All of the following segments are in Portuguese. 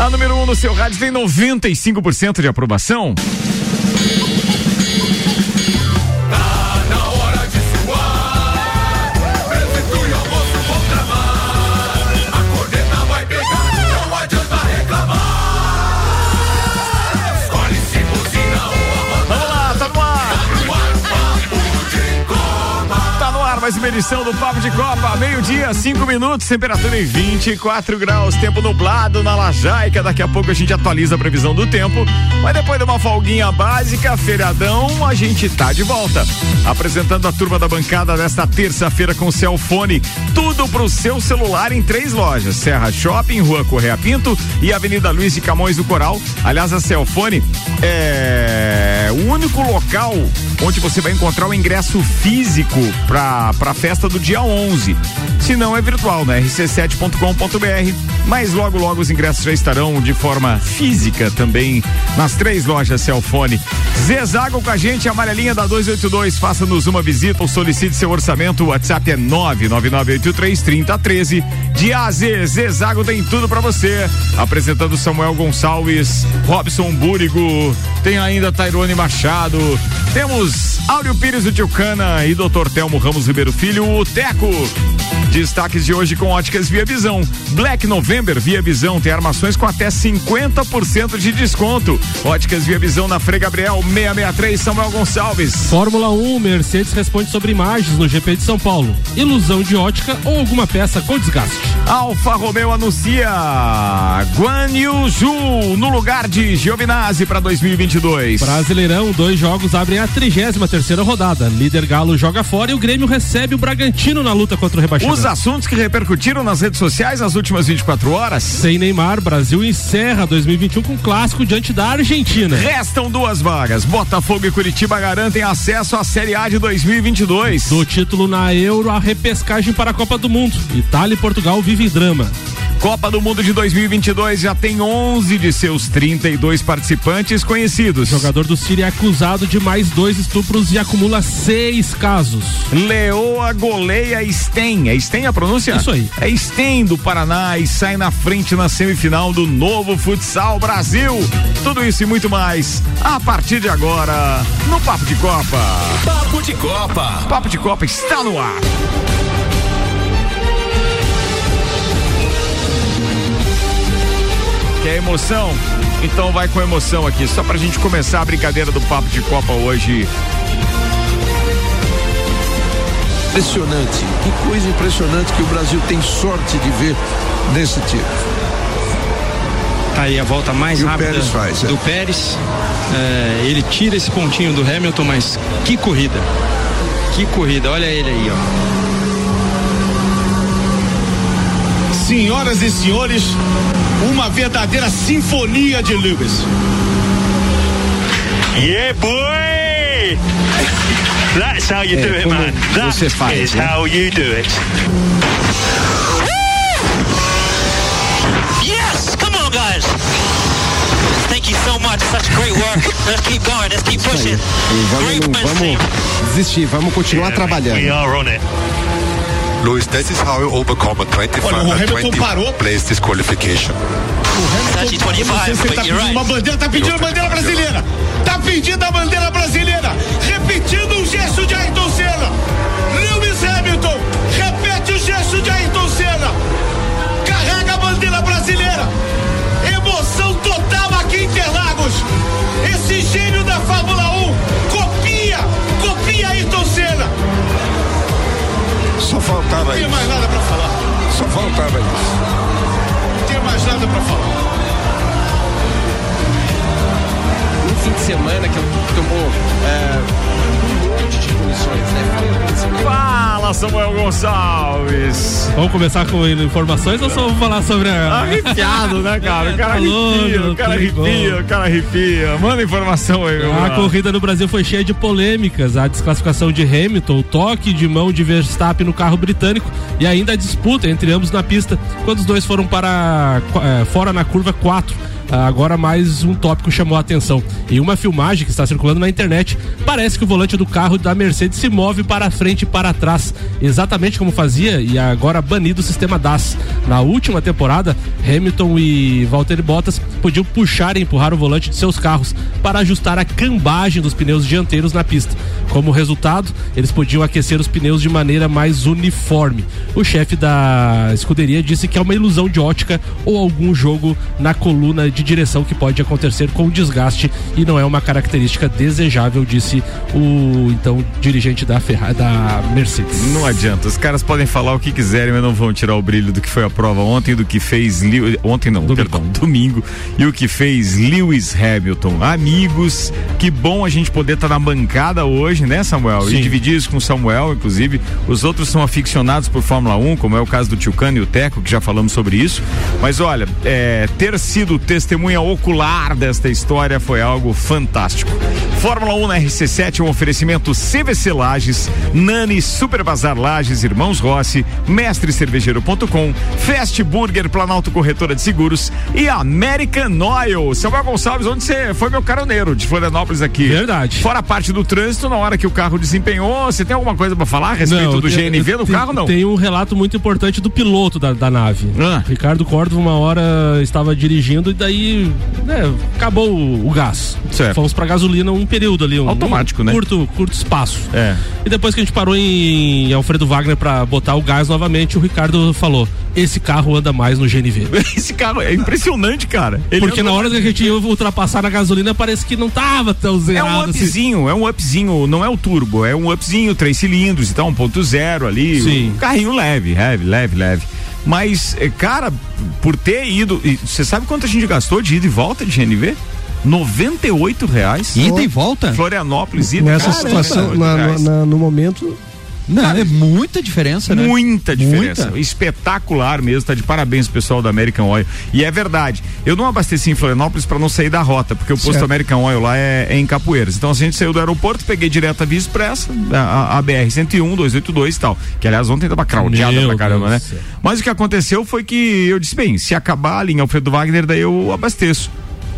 A número 1 um no seu rádio tem 95% de aprovação. Edição do Papo de Copa. Meio-dia, cinco minutos, temperatura em 24 graus, tempo nublado na Lajaica. Daqui a pouco a gente atualiza a previsão do tempo. Mas depois de uma folguinha básica, feriadão, a gente tá de volta. Apresentando a turma da bancada desta terça-feira com Celfone. Tudo pro seu celular em três lojas: Serra Shopping, Rua Correia Pinto e Avenida Luiz de Camões do Coral. Aliás, a Celfone é o único local onde você vai encontrar o ingresso físico para para a festa do dia 11. Se não é virtual, né? rc7.com.br. Mas logo logo os ingressos já estarão de forma física também nas três lojas Celfone. Zezago com a gente, amarelinha da 282. Faça-nos uma visita ou solicite seu orçamento. O WhatsApp é 999833013. De A a Z, Zezago tem tudo para você. Apresentando Samuel Gonçalves, Robson Búrigo, tem ainda Tairone Machado. Temos Áureo Pires do Tilcana e Dr. Telmo Ramos Ribeiro Filho, o Teco. Destaques de hoje com óticas Via Visão. Black November Via Visão tem armações com até 50% de desconto. Óticas Via Visão na Frei Gabriel 663 Samuel Gonçalves. Fórmula 1, Mercedes responde sobre imagens no GP de São Paulo. Ilusão de ótica ou alguma peça com desgaste. Alfa Romeo anuncia Guan Yu Zhu no lugar de Giovinazzi para 2022. Brasileirão, dois jogos abrem a 33 terceira rodada. Líder Galo joga fora e o Grêmio recebe o Bragantino na luta contra o rebaixamento. Os assuntos que repercutiram nas redes sociais nas últimas 24 horas. Sem Neymar, Brasil encerra 2021 com clássico diante da Argentina. Restam duas vagas. Botafogo e Curitiba garantem acesso à Série A de 2022. Do título na Euro, a repescagem para a Copa do Mundo. Itália e Portugal vivem drama. Copa do Mundo de 2022 já tem 11 de seus 32 participantes conhecidos. O jogador do Síria é acusado de mais dois estupros e acumula seis casos. Leoa goleia Sten. É Sten a pronúncia? Isso aí. É Sten do Paraná e sai na frente na semifinal do novo Futsal Brasil. Tudo isso e muito mais a partir de agora no Papo de Copa. Papo de Copa. Papo de Copa está no ar. Quer emoção? Então vai com emoção aqui, só pra gente começar a brincadeira do Papo de Copa hoje. Impressionante, que coisa impressionante que o Brasil tem sorte de ver nesse time. Tá aí a volta mais E rápida Pérez faz, é. do Pérez. É, ele tira esse pontinho do Hamilton, mas que corrida. Que corrida, olha ele aí, ó. Senhoras e senhores, uma verdadeira sinfonia de Lewis. Yeah, boy! That's how you É, do it, como man. That você faz, is né? how you do it. Yes! Come on, guys! Thank you so much. Such great work. Let's keep going. Let's keep pushing. Great Vamos, vamos desistir, vamos continuar Yeah, trabalhando. We are on it. Luis, this is how you overcome a 25 Olha, o Hamilton 20 parou. place disqualification. Não sei 25, se ele tá pedindo uma right. bandeira, tá pedindo a bandeira brasileira. Tá pedindo a bandeira brasileira. Repetindo o gesto de Ayrton Senna. Lewis Hamilton, repete o gesto de Ayrton Senna. Carrega a bandeira brasileira. Emoção total aqui em Interlagos. Esse gênio da Fórmula 1 copia, copia Ayrton Senna. Só faltava Não tem isso. mais nada pra falar. Só faltava isso. Não tem mais nada pra falar. Fim de semana que eu tomou é, um monte de punições, né? Fala Samuel Gonçalves. Vamos começar com informações ou só vamos falar sobre a. Arrepiado, né, cara? O cara arrepia, o cara arrepia, o cara arrepia. Manda informação aí, meu A mano. corrida no Brasil foi cheia de polêmicas. A desclassificação de Hamilton, o toque de mão de Verstappen no carro britânico e ainda a disputa entre ambos na pista quando os dois foram para eh, fora na curva 4. Ah, Agora mais um tópico chamou a atenção. Em uma filmagem que está circulando na internet, parece que o volante do carro da Mercedes se move para frente e para trás, exatamente como fazia e agora banido o sistema DAS. Na última temporada, Hamilton e Valtteri Bottas podiam puxar e empurrar o volante de seus carros para ajustar a cambagem dos pneus dianteiros na pista. Como resultado, eles podiam aquecer os pneus de maneira mais uniforme. O chefe da escuderia disse que é uma ilusão de ótica ou algum jogo na coluna de direção que pode acontecer com o desgaste e não é uma característica desejável, disse o então dirigente da Ferrari, da Mercedes. Não adianta, os caras podem falar o que quiserem, mas não vão tirar o brilho do que foi a prova ontem, do que fez ontem não, perdão, domingo, e o que fez Lewis Hamilton. Amigos, que bom a gente poder estar na bancada hoje, né, Samuel? E Sim. dividir isso com o Samuel, inclusive. Os outros são aficionados por Fórmula 1, como é o caso do Tchucano e o Teco, que já falamos sobre isso. Mas olha, é, ter sido testemunha ocular desta história foi algo fantástico. Fórmula 1 na RC7 é um oferecimento CVC Lages, Nani Super Bazar Lages, Irmãos Rossi, Mestrecervejeiro.com, Fast Burger, Planalto Corretora de Seguros e American Oil. Samuel Gonçalves, onde você foi meu caroneiro de Florianópolis aqui? Verdade. Fora a parte do trânsito, na hora que o carro desempenhou, você tem alguma coisa pra falar a respeito do tem- GNV tem- carro, não? Tem um relato muito importante do piloto da, da nave. Ah. Ricardo Córdova, uma hora estava dirigindo e daí né, acabou o, o gás. Certo. Fomos pra gasolina um período ali. Um, Automático, um né? Curto, curto espaço. É. E depois que a gente parou em Alfredo Wagner pra botar o gás novamente, o Ricardo falou: esse carro anda mais no GNV. Esse carro é impressionante, cara. Ele Porque na hora que a gente ia ultrapassar na gasolina, parece que não tava tão É zerado um assim. upzinho, é um upzinho, não é o turbo, é um upzinho, três cilindros, então 1.0 ali. Sim. Um carrinho leve, leve, leve, leve. Mas, eh, cara, por ter ido. Você sabe quanto a gente gastou de ida e volta de GNV? 98 reais. Ida e volta? Florianópolis, ida Nessa Caramba, situação, 98 na- na- no momento, Não, é muita diferença, né? Muita diferença. Muita. Espetacular mesmo. Tá de parabéns, pessoal da American Oil. E é verdade. Eu não abasteci em Florianópolis para não sair da rota, porque o posto Certo. American Oil lá é, é em Capoeiras. Então a gente saiu do aeroporto, peguei direto a Via Expressa, a, a- a BR-101, 282 e tal. Que aliás ontem tava craudiada Meu pra caramba, Deus né? céu. Mas o que aconteceu foi que eu disse, bem, se acabar ali em Alfredo Wagner, daí eu abasteço.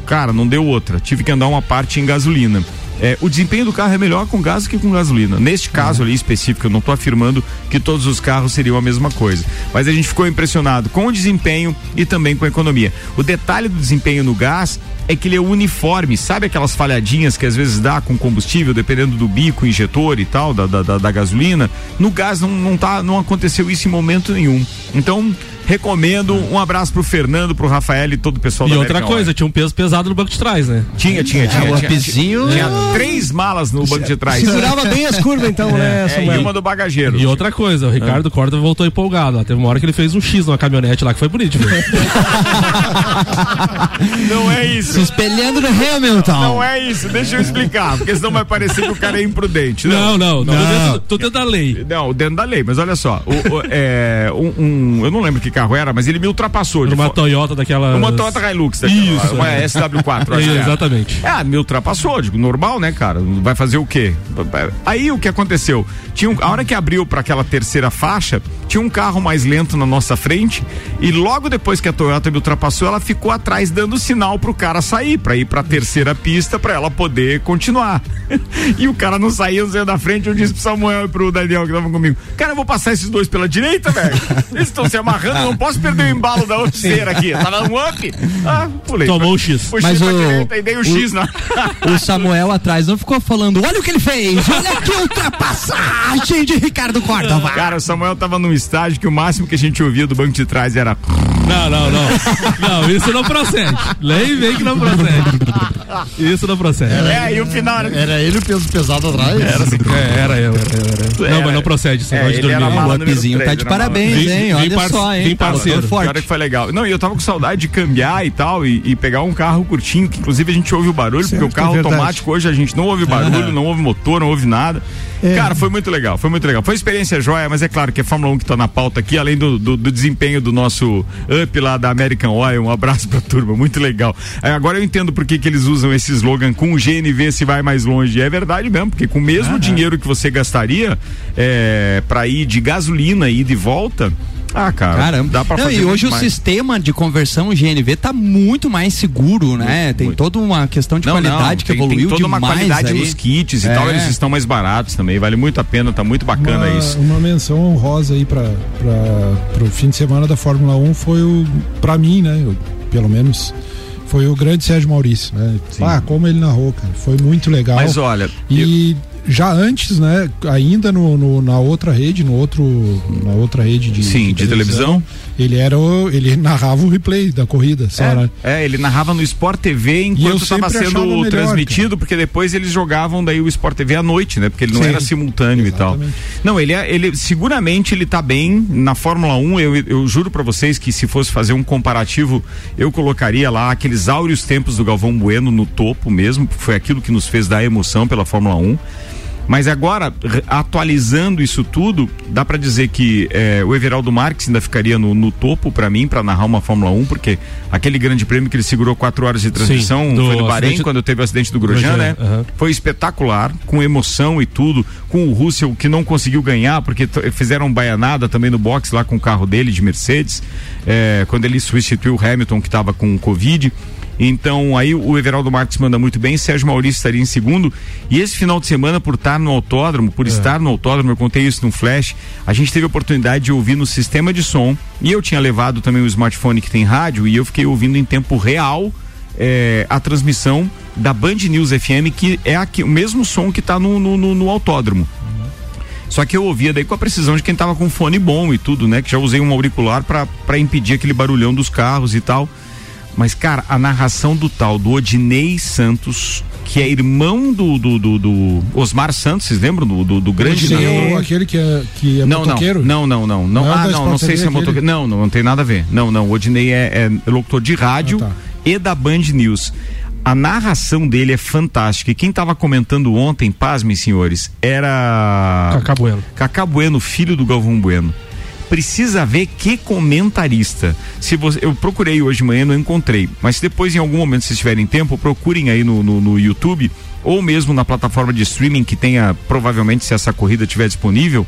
Cara, não deu outra. Tive que andar uma parte em gasolina. É, o desempenho do carro é melhor com gás do que com gasolina. Neste caso ali específico, eu não estou afirmando que todos os carros seriam a mesma coisa. Mas a gente ficou impressionado com o desempenho e também com a economia. O detalhe do desempenho no gás é que ele é uniforme, sabe aquelas falhadinhas que às vezes dá com combustível, dependendo do bico, injetor e tal, da, da, da- da gasolina. No gás não, não, tá, não aconteceu isso em momento nenhum. Então, recomendo. Um abraço pro Fernando, pro Rafael e todo o pessoal E da outra American coisa, Oil. tinha um peso pesado no banco de trás, né? Tinha, tinha, tinha. o tinha, upzinho- tinha, tinha três malas no banco de trás. segurava bem as curvas então, né, É, e uma do bagageiro. E outra coisa, o Ricardo Córdova voltou empolgado. Lá. Teve uma hora que ele fez um X numa caminhonete lá que foi bonito. Não é isso. Espelhando no Hamilton. Não é isso, deixa eu explicar, porque senão vai parecer que o cara é imprudente. não, não, não. Tô Não. dentro, tô dentro da lei. Não, dentro da lei, mas olha só, o- o- é, um, um- eu não lembro que carro era, mas ele me ultrapassou. Uma Toyota daquela. uma Toyota Hilux, daquela, Isso, uma é. SW4. acho que É, exatamente. Ah, me ultrapassou, digo, normal, né, cara? Vai fazer o quê? Aí o que aconteceu? Tinha um- a hora que abriu para aquela terceira faixa, tinha um carro mais lento na nossa frente e logo depois que a Toyota me ultrapassou, ela ficou atrás dando sinal pro cara sair, para ir pra terceira pista para ela poder continuar. e o cara não saía, não saía da frente, eu disse pro Samuel e pro Daniel que estavam comigo, cara, eu vou passar esses dois pela direita, velho. Eles estão se amarrando, eu não posso perder o embalo da outra cera aqui. Tava no up. Ah, pulei. Tomou o X. Puxei Mas pra o- direita e dei o, o- X na. O Samuel atrás não ficou falando, olha o que ele fez, olha que ultrapassagem de Ricardo Córdova. Cara, o Samuel tava num estágio que o máximo que a gente ouvia do banco de trás era. Não, não, não. Não, isso não procede. Lei vem que não procede. Isso não procede. É, e o final era. Era ele o peso pesado atrás? Era assim, é, era eu, era eu, era. Não, mas não procede, esse É, negócio de era dormir. O upzinho tá de era parabéns, Vim- hein? Olha parce- só, hein? vim parceiro. Forte. Que foi legal. Não, e eu tava com saudade de cambiar e tal, e, e pegar um carro curtinho, que inclusive a gente ouve o barulho, porque o Certo, carro é automático hoje a gente não ouve barulho, não ouve motor, não ouve nada. É. Cara, foi muito legal, foi muito legal. Foi uma experiência joia, mas é claro que é Fórmula 1 que tá na pauta aqui, além do, do, do desempenho do nosso up lá da American Oil. Um abraço pra turma, muito legal. É, agora eu entendo por que, que eles usam esse slogan com o GNV se vai mais longe. E é verdade mesmo, porque com o mesmo dinheiro que você gastaria é, para ir de gasolina, e volta. Ah, cara, Caramba. dá pra Não, fazer e muito hoje o mais. sistema de conversão GNV tá muito mais seguro, né? tem toda uma questão de Não, qualidade não, que tem, evoluiu tem toda uma qualidade aí. nos kits e É. tal, eles estão mais baratos também, vale muito a pena, tá muito bacana uma, isso. Uma menção honrosa aí para o fim de semana da Fórmula 1 foi o, para mim, né? eu- pelo menos, foi o grande Sérgio Maurício, né? Ah, como ele narrou, cara. Foi muito legal. Mas olha, E já antes, né? Ainda no, no- na outra rede, no outro, na outra rede de, Sim, de televisão. ele era o, ele narrava o replay da corrida, só, né? É, ele narrava no Sport TV enquanto estava sendo melhor, transmitido, porque depois eles jogavam daí o Sport TV à noite, né? Porque ele não Sim. era simultâneo e tal. Não, ele é, ele seguramente ele tá bem na Fórmula 1. Eu, eu juro pra vocês que se fosse fazer um comparativo, eu colocaria lá aqueles áureos tempos do Galvão Bueno no topo mesmo, porque foi aquilo que nos fez dar emoção pela Fórmula 1. Mas agora, atualizando isso tudo, dá pra dizer que eh, o Everaldo Marques ainda ficaria no, no topo pra mim, pra narrar uma Fórmula 1, porque aquele grande prêmio que ele segurou quatro horas de transmissão Sim, do foi no Bahrein, acidente- quando teve o acidente do Grosjean, né? aham. Foi espetacular, com emoção e tudo, com o Russell que não conseguiu ganhar, porque fizeram baianada também no box lá com o carro dele de Mercedes, eh, quando ele substituiu o Hamilton que estava com Covid. Então aí o Everaldo Marques manda muito bem, Sérgio Maurício estaria em segundo. E esse final de semana, por estar no autódromo, por estar no autódromo, eu contei isso no Flash, a gente teve a oportunidade de ouvir no sistema de som. E eu tinha levado também o smartphone que tem rádio e eu fiquei ouvindo em tempo real é, a transmissão da Band News FM, que é aqui, o mesmo som que está no, no, no- no autódromo. Só que eu ouvia daí com a precisão de quem tava com fone bom e tudo, né? Que já usei um auricular pra impedir aquele barulhão dos carros e tal. Mas, cara, a narração do tal do Odinei Santos, que é irmão do, do, do- do Osmar Santos, vocês lembram do, do, do grande Sim, narrador? o- aquele que é, que é não, motoqueiro. não, não, não, não. Não é ah, não, não sei se é motoqueiro. Não, não, não tem nada a ver. Não, não. O Odinei é, é locutor de rádio Ah, tá. e da Band News. A narração dele é fantástica. E quem estava comentando ontem, pasmem, senhores, era. Cacá Bueno. Cacá Bueno, filho do Galvão Bueno. Precisa ver que comentarista. Se você, eu procurei hoje de manhã, não encontrei. Mas se depois, em algum momento, vocês tiverem tempo, procurem aí no, no, no YouTube ou mesmo na plataforma de streaming que tenha, provavelmente, se essa corrida estiver disponível.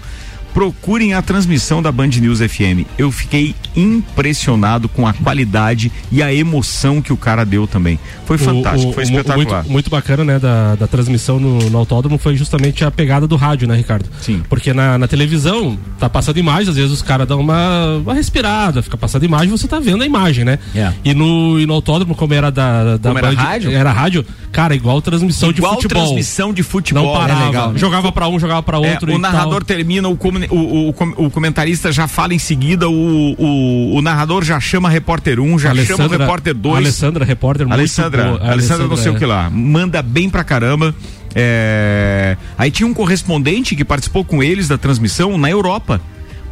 Procurem a transmissão da Band News FM. Eu fiquei impressionado com a qualidade e a emoção que o cara deu também. Foi fantástico, foi o- espetacular. Muito, muito bacana, né, da, da transmissão no, no autódromo foi justamente a pegada do rádio, né, Ricardo? Sim. Porque na, na televisão, tá passando imagem, às vezes os caras dão uma, uma respirada, fica passando imagem você tá vendo a imagem, né? É. E, no, e no autódromo, como era da, da Como era Band- rádio? Era rádio, cara, igual transmissão Igual de futebol. transmissão de futebol. Não parava. É legal, né? Jogava pra um, jogava pra É, outro. o e narrador tal. termina, o, comu- o, o, o comentarista já fala em seguida, o, o, narrador já chama repórter 1, já chama o repórter 2. Alessandra, repórter Alessandra, boa. Alessandra não sei o é. que lá. Manda bem pra caramba. É, Aí tinha um correspondente que participou com eles da transmissão na Europa.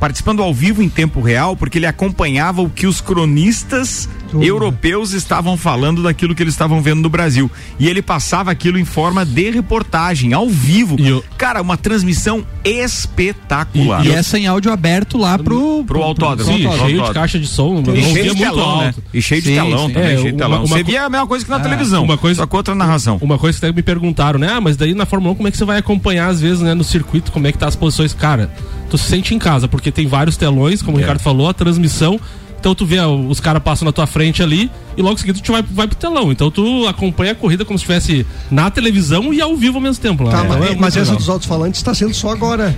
Participando ao vivo em tempo real, porque ele acompanhava o que os cronistas europeus estavam falando daquilo que eles estavam vendo no Brasil. E ele passava aquilo em forma de reportagem, ao vivo. Cara, uma transmissão espetacular. E essa em áudio aberto lá pro, Pro autódromo. Sim, Pro cheio de autódromo. caixa de som. E não cheio de muito telão, né? alto. E cheio de telão sim. também, É, cheio de telão. uma Você co- via a mesma coisa que na Ah, televisão, Uma coisa, só com outra narração. Uma coisa que até me perguntaram, né? Ah, mas daí na Fórmula 1 como é que você vai acompanhar às vezes, né, no circuito, como é que tá as posições? Cara, tu se sente em casa, porque tem vários telões, como o É. Ricardo falou, a transmissão. Então tu vê os caras passam na tua frente ali e logo em seguida tu vai, vai pro telão. Então tu acompanha a corrida como se estivesse na televisão e ao vivo ao mesmo tempo. Lá, Tá? Então mas, é mas essa dos alto-falantes está sendo só agora.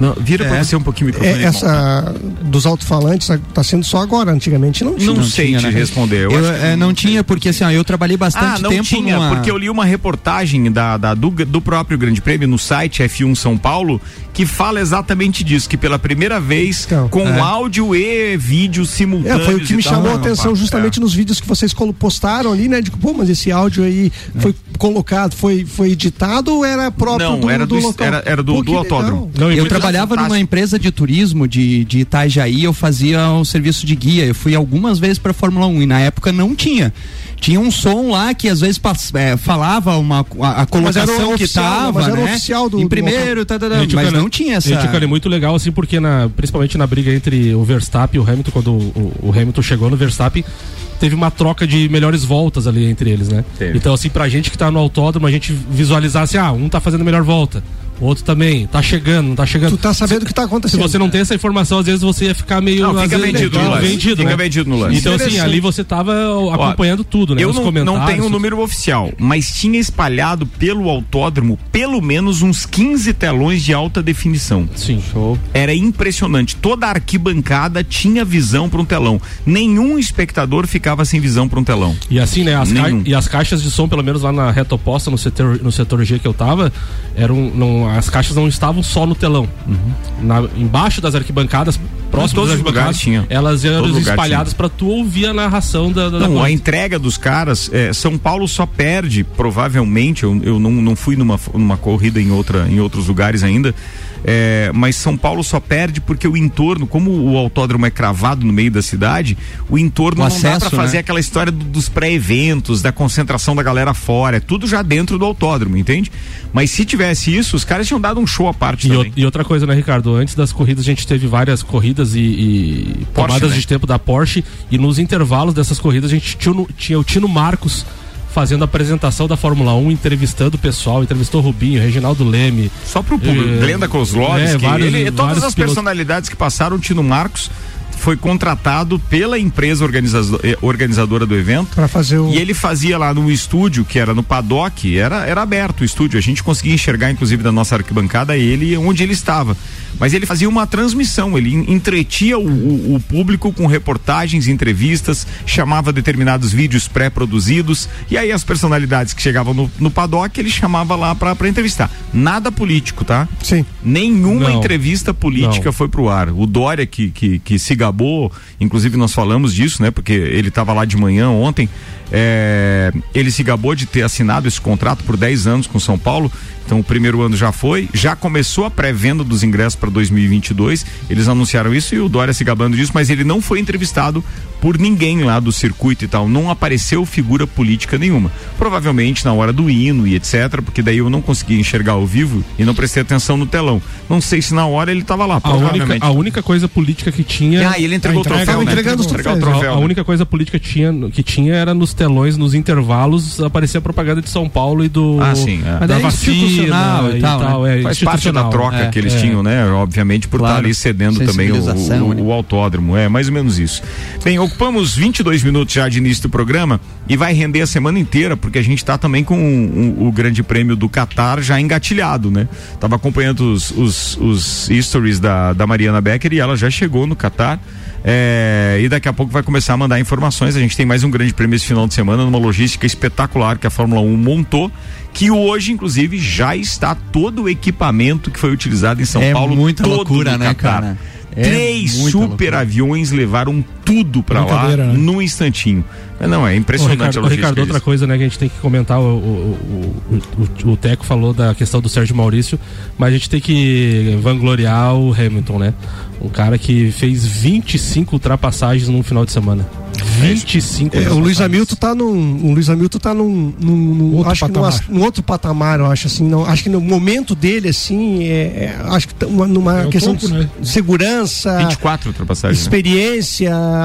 Não, vira É. você um pouquinho o microfone. É, essa dos alto-falantes está sendo só agora. Antigamente não tinha. Não sei te responder. Eu Eu, é, não tinha, porque assim, ó, eu trabalhei bastante ah, não tempo tinha, numa... porque eu li uma reportagem da, da- do, do próprio Grande Prêmio no site F1 São Paulo que fala exatamente disso, que pela primeira vez com é. áudio e vídeo É, simultâneos. foi o que me tal. chamou a Não, atenção justamente nos vídeos que vocês postaram ali, né? De pô, mas esse áudio aí foi colocado, foi, foi editado ou era próprio Não, do, era do- local? era- era do- Pô, do autódromo. legal. eu trabalhava numa empresa de turismo de, de Itajaí, eu fazia um serviço de guia. Eu fui algumas vezes para Fórmula 1 e na época não tinha. Tinha um som lá que às vezes é, falava uma, a, a Mas era o colocação que oficial, tava, mas era o né? oficial do- em do primeiro, tá, tá, tá, Gente, mas cara, não tinha essa. Gente, cara, é muito legal, assim, porque na, principalmente na briga entre o Verstappen e o Hamilton, quando o, o Hamilton chegou no Verstappen, teve uma troca de melhores voltas ali entre eles, né? Teve. Então, assim, pra gente que tá no autódromo, a gente visualizar assim, ah, um tá fazendo a melhor volta. Outro também, tá chegando, não tá chegando. Tu tá sabendo o que tá Se acontecendo. você não tem essa informação, às vezes você ia ficar meio. Não, fica vezes, vendido no lance. vendido, Fica né? vendido no lance. Então, assim, ali você tava acompanhando tudo, né? Eu Os não, não tenho o tudo. número oficial, mas tinha espalhado pelo autódromo pelo menos uns 15 telões de alta definição. Sim. Era impressionante. Toda a arquibancada tinha visão para um telão. Nenhum espectador ficava sem visão para um telão. E assim, né? As. E as caixas de som, pelo menos lá na reta oposta, no setor, no setor G que eu tava, eram, não, as caixas não estavam só no telão. Na- embaixo das arquibancadas, próximo das arquibancadas, tinha. elas eram espalhadas para tu ouvir a narração da, da da Não, coisa. a entrega dos caras, é, São Paulo só perde, provavelmente, eu, eu não, não fui numa, numa corrida em, outra, em outros lugares ainda, é, mas São Paulo só perde porque o entorno, como o autódromo é cravado no meio da cidade, o entorno O não dá acesso, pra fazer né? aquela história do- dos pré-eventos, da concentração da galera fora, é tudo já dentro do autódromo, entende? Mas se tivesse isso, os caras tinham dado um show à parte E, o- e outra coisa, né, Ricardo? Antes das corridas a gente teve várias corridas e, e Porsche, tomadas né? de tempo da Porsche e nos intervalos dessas corridas a gente tinha, tinha o Tino Marcos fazendo a apresentação da Fórmula 1, entrevistando o pessoal, entrevistou o Rubinho, Reginaldo Leme. Só pro público. Eh, Glenda Kozlovski, é, vários- ele, todas as pilotos. personalidades que passaram, o Tino Marcos foi contratado pela empresa eh, organizadora do evento. Pra fazer o. E ele fazia lá no estúdio, que era no paddock, era, era aberto o estúdio. A gente conseguia enxergar, inclusive, da nossa arquibancada, ele onde ele estava. Mas ele fazia uma transmissão, ele en- entretia o, o- o público com reportagens, entrevistas, chamava determinados vídeos pré-produzidos. E aí as personalidades que chegavam no, no paddock, ele chamava lá pra entrevistar. Nada político, tá? Sim. Nenhuma Não. entrevista política Não. foi pro ar. O Dória, que, que, que se gabou, inclusive nós falamos disso, né? Porque ele estava lá de manhã ontem. é, ele se gabou de ter assinado esse contrato por 10 anos com São Paulo. Então o primeiro ano já foi, já começou a pré-venda dos ingressos para 2022. Eles anunciaram isso e o Dória se gabando disso, mas ele não foi entrevistado por ninguém lá do circuito e tal. Não apareceu figura política nenhuma. Provavelmente na hora do hino e etc, porque daí eu não consegui enxergar ao vivo e não prestei atenção no telão. Não sei se na hora ele estava lá, A única, provavelmente. a única coisa política que tinha. Ah, e ele entregou o troféu, né? entregando Entregar o troféu. A, a né? única coisa política que tinha, que tinha era nos telões, nos intervalos, aparecia a propaganda de São Paulo e do. Ah, sim, é. Da vacina institucional e tal, é, Faz parte da troca É, que eles é. tinham, né? Obviamente por Claro. estar ali cedendo também o, Sensibilização, o- né? o autódromo. É mais ou menos isso. Bem, ocupamos 22 minutos já de início do programa e vai render a semana inteira, porque a gente está também com o, o Grande Prêmio do Qatar já engatilhado, né? Tava acompanhando os, os, os stories da, da Mariana Becker e ela já chegou no Qatar. É, e daqui a pouco vai começar a mandar informações. A gente tem mais um grande prêmio esse final de semana, numa logística espetacular que a Fórmula 1 montou, que hoje, inclusive, já está todo o equipamento que foi utilizado em São É Paulo. muita todo loucura, né, Catar. cara? É Três super loucura. aviões levaram tudo pra lá né? num instantinho. Mas Não, é Ô, impressionante Ricardo, a logística. Ricardo, outra coisa né, que a gente tem que comentar, o, o, o, o, o Teco falou da questão do Sérgio Maurício, mas a gente tem que vangloriar o Hamilton, né? Um cara que fez 25 ultrapassagens num final de semana. 25 É, o. Luiz Hamilton tá num. O Luiz Hamilton tá num. num, num- Outro acho que num, patamar. num outro patamar, eu acho assim. Não, acho que no momento dele, assim, é, é, acho que tá uma, numa É questão topo, de né? segurança, 24 ultrapassagens. né?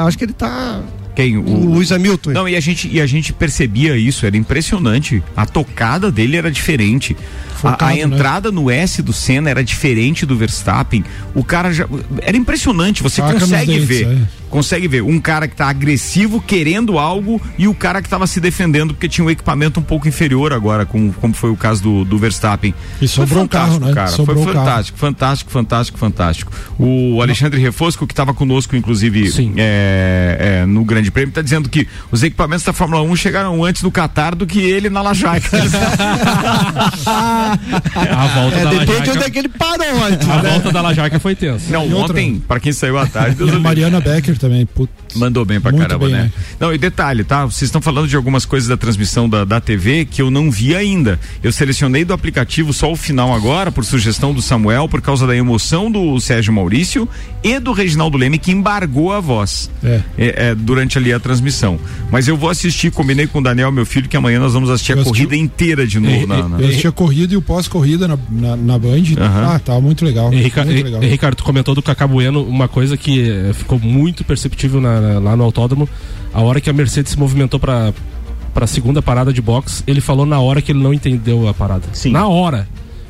Acho que ele tá. Quem? O, Luiz Hamilton. Não, e a gente e a gente percebia isso, era impressionante. A tocada dele era diferente. A, Focado, a né? entrada no S do Senna era diferente do Verstappen. O cara já era impressionante, você consegue dentes, ver. é. Consegue ver um cara que tá agressivo querendo algo e o cara que tava se defendendo porque tinha um equipamento um pouco inferior agora, como, como foi o caso do, do Verstappen. E sobrou o carro, fantástico, né? Cara. Sobrou foi fantástico, fantástico, fantástico, fantástico. O Alexandre Refosco, que estava conosco, inclusive, é, é, no Grande Prêmio, está dizendo que os equipamentos da Fórmula 1 chegaram antes no Qatar do que ele na Lajaica. A volta É, da depende Lajaica, onde é que ele parou antes. a né? volta da Lajaica foi tensa. Não, E ontem, para quem saiu à tarde, Deus E. Mariana Becker também, Mandou bem pra Muito caramba, bem, né? né? Não, e detalhe, tá? Vocês estão falando de algumas coisas da transmissão da, da TV que eu não vi ainda. Eu selecionei do aplicativo só o final agora, por sugestão do Samuel, por causa da emoção do Sérgio Maurício e do Reginaldo Leme, que embargou a voz É. é, é, durante ali a transmissão. Mas eu vou assistir, combinei com o Daniel, meu filho, que amanhã nós vamos assistir a Eu assisti- corrida inteira de novo. na, na- Eu assisti a corrida e o pós-corrida na, na, na Band. Aham. Ah, tava muito legal. E, Rica- muito e- legal. e, Ricardo, tu comentou do Cacá Bueno, uma coisa que eh, ficou muito perceptível na- na- lá no autódromo. A hora que a Mercedes se movimentou para para a segunda parada de box, ele falou na hora que ele não entendeu a parada. Sim. Na hora.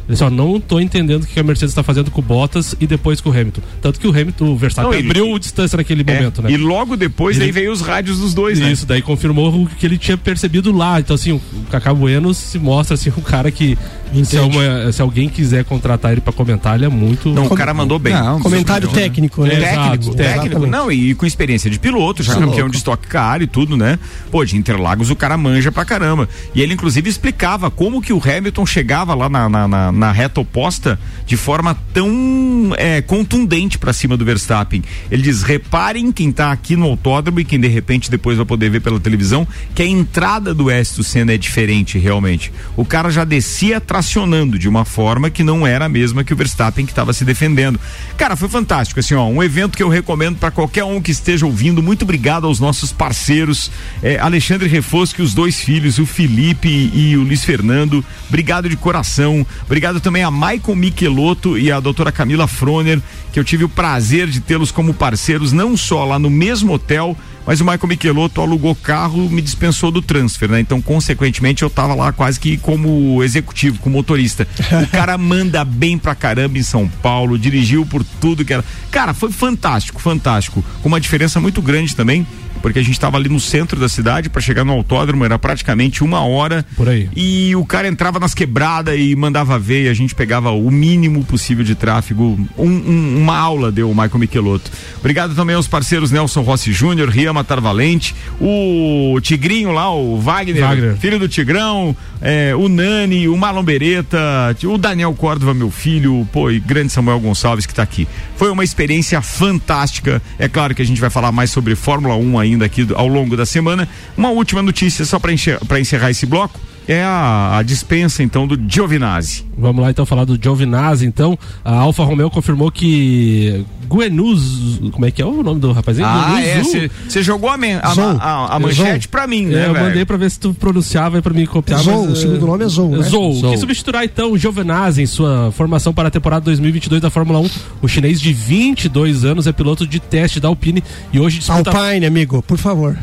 Ele só não tô entendendo o que a Mercedes está fazendo com o Bottas e depois com o Hamilton. Tanto que o Hamilton, o Verstappen, Não, ele- abriu distância naquele É, momento, né? E logo depois Ele- daí veio os rádios dos dois, né? Isso, daí confirmou o que ele tinha percebido lá. Então, assim, o Cacá Bueno se mostra assim, um cara que. Se, uma- se alguém quiser contratar ele pra comentar, ele é muito. Não, o cara mandou bem. Comentário técnico, né? Técnico, Exato, técnico. exatamente. Não, e com experiência de piloto, já Tá campeão louco. de Stock Car e tudo, né? Pô, de Interlagos o cara manja pra caramba. E ele, inclusive, explicava como que o Hamilton chegava lá na, na, na- na reta oposta de forma tão é, contundente pra cima do Verstappen. Ele diz: reparem quem tá aqui no autódromo e quem de repente depois vai poder ver pela televisão, que a entrada do Ayrton Senna é diferente, realmente. O cara já descia tracionando de uma forma que não era a mesma que o Verstappen que estava se defendendo. Cara, foi fantástico, assim, ó, um evento que eu recomendo para qualquer um que esteja ouvindo. Muito obrigado aos nossos parceiros, eh, Alexandre Refosco e os dois filhos, o Felipe e o Luiz Fernando. Obrigado de coração. Obrigado também a Maicon Michelotto e a doutora Camila Froner, que eu tive o prazer de tê-los como parceiros, não só lá no mesmo hotel, mas o Michael Michelotto alugou carro me dispensou do transfer, né? Então, consequentemente, eu tava lá quase que como executivo, como motorista. O cara manda bem pra caramba em São Paulo, dirigiu por tudo que era. Cara, foi fantástico, fantástico. Com uma diferença muito grande também. Porque a gente tava ali no centro da cidade para chegar no autódromo, era praticamente uma hora. Por aí. E o cara entrava nas quebradas e mandava ver, e a gente pegava o mínimo possível de tráfego. Um- um- uma aula deu o Michael Michelotto. Obrigado também aos parceiros Nelson Rossi Júnior, Ria Matar Valente, o Tigrinho lá, o Wagner, Wagner. filho do Tigrão, é, o Nani, o Marlon Beretta, o Daniel Córdova, meu filho, pô, e grande Samuel Gonçalves que tá aqui. Foi uma experiência fantástica. É claro que a gente vai falar mais sobre Fórmula 1 ainda aqui ao longo da semana. Uma última notícia só para encerrar esse bloco é a, a dispensa então do Giovinazzi. Vamos lá então falar do Giovinazzi, então. A Alfa Romeo confirmou que Guenuz, como é que é o nome do rapazinho? Ah, Guenuzu. é. Você jogou a, men- a, a- a manchete Zou. pra mim, É, né, eu velho? mandei pra ver se tu pronunciava e pra mim copiar. Zou, mas, o segundo nome é Zou, né? Zou, Zou. que substituirá então o Giovinazzi em sua formação para a temporada 2022 da Fórmula 1. O chinês de 22 anos é piloto de teste da Alpine e hoje disputa... Alpine, amigo, por favor.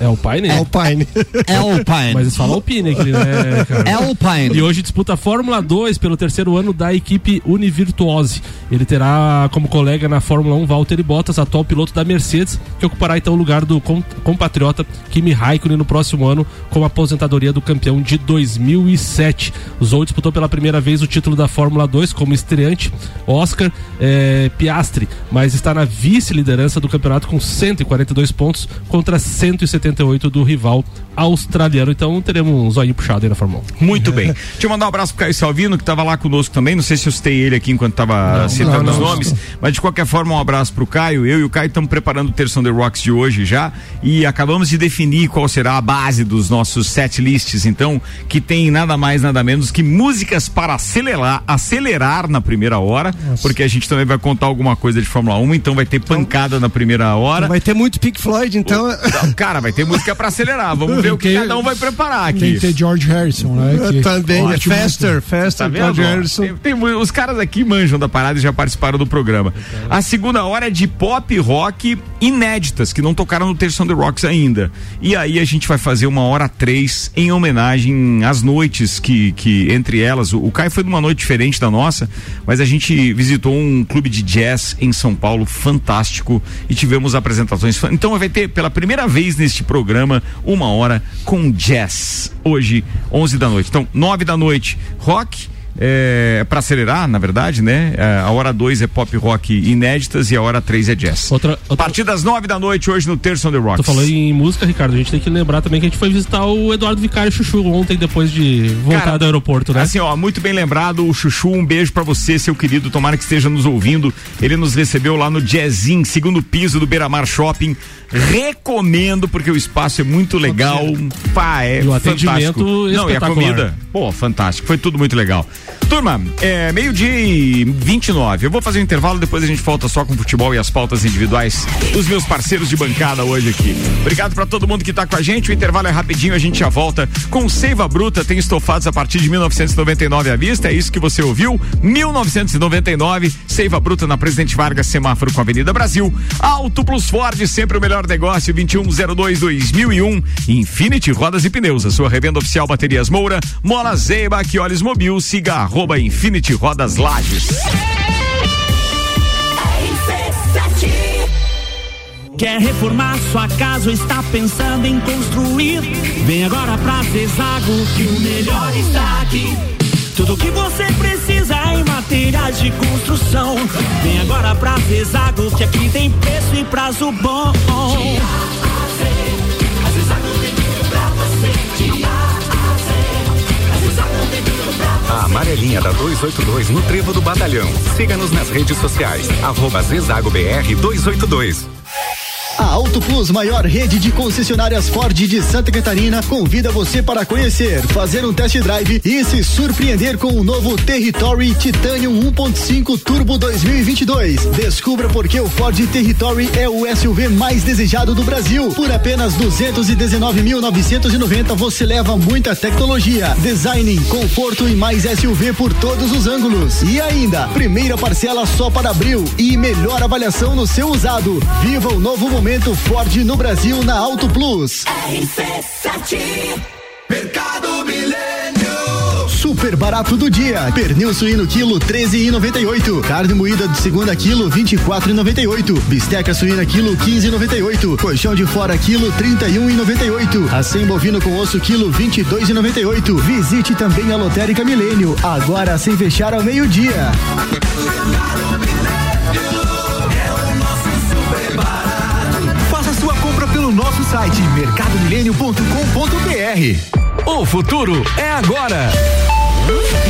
É Alpine? Alpine. Alpine. Mas eles falam Alpine aqui, né, cara? Alpine. E hoje disputa a Fórmula 2 pelo terceiro ano da equipe Univirtuose. Ele terá como colega na Fórmula 1 Valtteri Bottas, atual piloto da Mercedes, que ocupará então o lugar do com- compatriota Kimi Raikkonen no próximo ano, com a aposentadoria do campeão de 2007. O Zou disputou pela primeira vez o título da Fórmula 2 como estreante, Oscar eh, Piastri, mas está na vice-liderança do campeonato com 142 pontos contra 178 do rival australiano. Então teremos um zoinho puxado aí na Fórmula 1. Muito bem. Deixa eu mandar um abraço pro Caio Salvino, que estava lá conosco também. Não sei se eu citei ele aqui enquanto estava citando não, os não, nomes, mas de qualquer forma, um abraço pro Caio. Eu e o Caio estamos preparando o Terção The Rocks de hoje já e acabamos de definir qual será a base dos nossos set lists, então, que tem nada mais, nada menos que músicas para acelerar, acelerar na primeira hora, porque a gente também vai contar alguma coisa de Fórmula 1, então vai ter pancada na primeira hora. Vai ter muito Pink Floyd, então. Não, Cara, vai ter música para acelerar. Vamos ver o que Tem- cada um vai preparar Tem que aqui. ter George Harrison, né? Que Também, é. Faster, Faster, Tá? George? Harrison. Tem- tem os caras aqui manjam da parada e já participaram do programa. A segunda hora é de pop rock inéditas, que não tocaram no Terção The Rocks ainda. E aí a gente vai fazer uma hora três em homenagem às noites que, que entre elas, o, o Caio foi numa noite diferente da nossa, mas a gente visitou um clube de jazz em São Paulo, fantástico, e tivemos apresentações. Então vai ter pela primeira vez neste programa uma hora com jazz. Hoje, 11 da noite. Então, 9 da noite, rock. É, para acelerar, na verdade, né? É, a hora 2 é pop rock inéditas e a hora 3 é jazz. Outra, A outra, partir das 9 da noite, hoje no Terço on the Rocks. tu falou em música, Ricardo. A gente tem que lembrar também que a gente foi visitar o Eduardo Vicário Chuchu ontem, depois de voltar Cara, do aeroporto, né? Assim, ó, muito bem lembrado, o Chuchu, um beijo pra você, seu querido, tomara que esteja nos ouvindo. Ele nos recebeu lá no Jazzin, segundo piso do Beira Mar Shopping. Recomendo, porque o espaço é muito legal. Pá, é E o fantástico. atendimento Não, e a comida, pô, fantástico. Foi tudo muito legal. Turma, é meio-dia e 29. Eu vou fazer um intervalo, depois a gente volta só com o futebol e as pautas individuais dos meus parceiros de bancada hoje aqui. Obrigado pra todo mundo que tá com a gente. O intervalo é rapidinho, a gente já volta com Seiva Bruta. Tem estofados a partir de 1999 à vista. É isso que você ouviu. 1999, Seiva Bruta na Presidente Vargas, semáforo com a Avenida Brasil. Auto Plus Ford, sempre o melhor melhor negócio 2102-2001. Infinity Rodas e Pneus, a sua revenda oficial Baterias Moura, Mola Zeiba, olhos mobil, siga arroba Infinity Rodas Lages. Quer reformar sua casa ou está pensando em construir? Vem agora pra Zezago que o melhor está aqui. Tudo que você precisa materiais de construção. Vem agora pra Zezago que aqui tem preço e prazo bom. A amarelinha da 282 no Trevo do Batalhão. Siga-nos nas redes sociais. Arroba Zezago BR 282. A Auto Plus, maior rede de concessionárias Ford de Santa Catarina, convida você para conhecer, fazer um test drive e se surpreender com o novo Territory Titanium 1.5 Turbo 2022. Descubra por que o Ford Territory é o SUV mais desejado do Brasil. Por apenas 219.990 você leva muita tecnologia, design, conforto e mais SUV por todos os ângulos. E ainda, primeira parcela só para abril e melhor avaliação no seu usado. Viva o novo momento Ford no Brasil na Auto Plus. RC7 Mercado Milênio. Super barato do dia. Pernil suíno quilo 13,98. Carne moída de segunda quilo 24,98. Bisteca suína quilo 15,98. Colchão de fora quilo 31,98. Acém bovino com osso quilo 22,98. Visite também a Lotérica Milênio. Agora sem fechar ao meio-dia. Faça site mercadomilênio.com.br. O futuro é agora.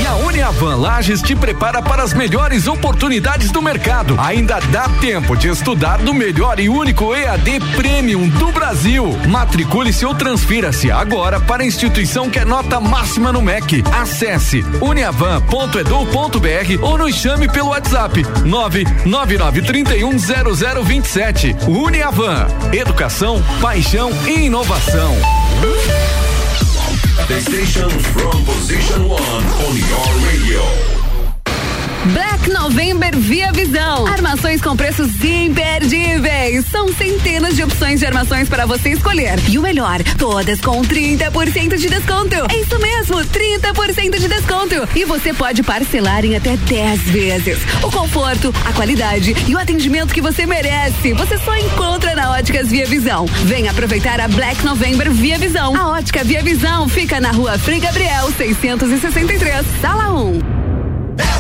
A Uniavan Lages te prepara para as melhores oportunidades do mercado. Ainda dá tempo de estudar no melhor e único EAD Premium do Brasil. Matricule-se ou transfira-se agora para a instituição que é nota máxima no MEC. Acesse uniavan.edu.br ou nos chame pelo WhatsApp 999310027. Uniavan, educação, paixão e inovação. The station from position one on your radio. Black November Via Visão. Armações com preços imperdíveis. São centenas de opções de armações para você escolher. E o melhor, todas com 30% de desconto. É isso mesmo, 30% de desconto. E você pode parcelar em até 10 vezes. O conforto, a qualidade e o atendimento que você merece. Você só encontra na Óticas Via Visão. Vem aproveitar a Black November Via Visão. A Ótica Via Visão fica na rua Frei Gabriel, 663, sala 1.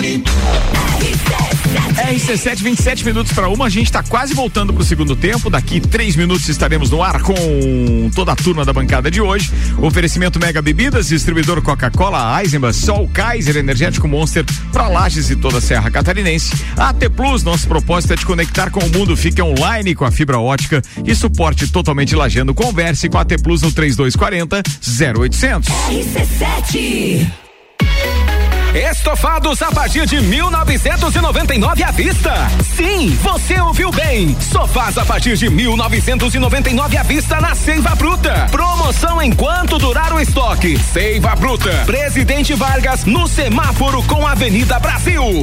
Cellfone. RC7, 27 minutos para uma. A gente está quase voltando para o segundo tempo. Daqui três minutos estaremos no ar com toda a turma da bancada de hoje. Oferecimento Mega Bebidas, distribuidor Coca-Cola, Eisenbahn, Sol, Kaiser, Energético Monster, para Lages e toda a Serra Catarinense. AT Plus, nosso propósito é te conectar com o mundo. Fique online com a fibra ótica e suporte totalmente lajando. Converse com a AT Plus no 3240 0800. RC7 Estofados a partir de 1999 à vista. Sim, você ouviu bem. Sofás a partir de 1999 à vista na Seiva Bruta. Promoção enquanto durar o estoque. Seiva Bruta. Presidente Vargas no semáforo com Avenida Brasil.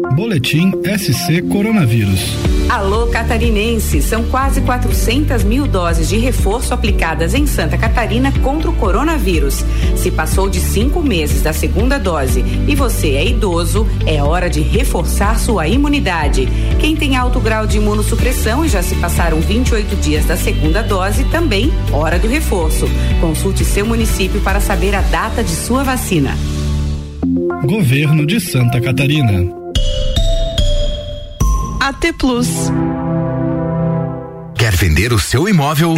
Boletim SC Coronavírus. Alô Catarinense, são quase 400 mil doses de reforço aplicadas em Santa Catarina contra o coronavírus. Se passou de cinco meses da segunda dose e você é idoso, é hora de reforçar sua imunidade. Quem tem alto grau de imunossupressão e já se passaram 28 dias da segunda dose, também hora do reforço. Consulte seu município para saber a data de sua vacina. Governo de Santa Catarina. AT Plus. Quer vender o seu imóvel?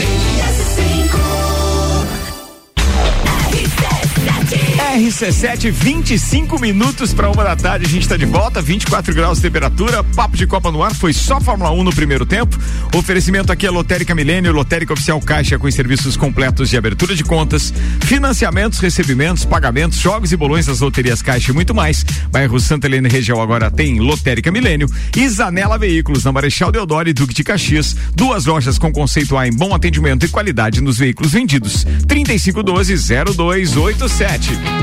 RC7, 25 minutos para uma da tarde. A gente está de volta, 24 graus de temperatura. Papo de Copa no ar. Foi só Fórmula 1 no primeiro tempo. Oferecimento aqui é Lotérica Milênio, Lotérica Oficial Caixa com serviços completos de abertura de contas, financiamentos, recebimentos, pagamentos, jogos e bolões das loterias Caixa e muito mais. Bairro Santa Helena região agora tem Lotérica Milênio e Zanela Veículos na Marechal Deodoro e Duque de Caxias. Duas lojas com conceito A em bom atendimento e qualidade nos veículos vendidos. 3512 0287.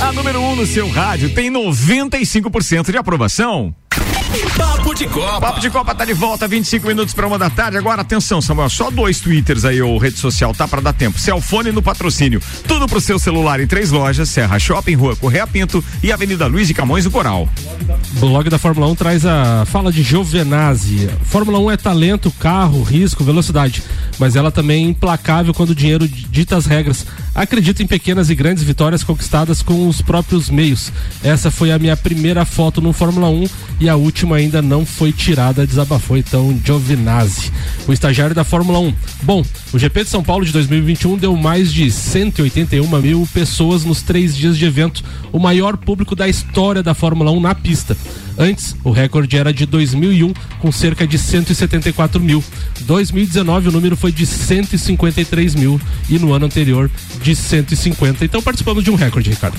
A número 1 um no seu rádio tem 95% de aprovação. Papo de Copa. Papo de Copa tá de volta, 25 minutos para uma da tarde. Agora atenção, Samuel, só dois twitters aí ou rede social, tá para dar tempo. Celfone no patrocínio. Tudo pro seu celular em três lojas: Serra Shopping, Rua Correia Pinto e Avenida Luiz de Camões do Coral. O blog da Fórmula 1 traz a fala de Giovenazzi. Fórmula 1 é talento, carro, risco, velocidade, mas ela também é implacável quando o dinheiro dita as regras. Acredito em pequenas e grandes vitórias conquistadas com os próprios meios. Essa foi a minha primeira foto no Fórmula 1 e a última ainda não foi tirada, desabafou então Giovinazzi, o estagiário da Fórmula 1. Bom, o GP de São Paulo de 2021 deu mais de 181 mil pessoas nos três dias de evento, o maior público da história da Fórmula 1 na pista. Antes, o recorde era de 2001, com cerca de 174 mil. 2019, o número foi de 153 mil e no ano anterior de 150. Então participamos de um recorde, Ricardo.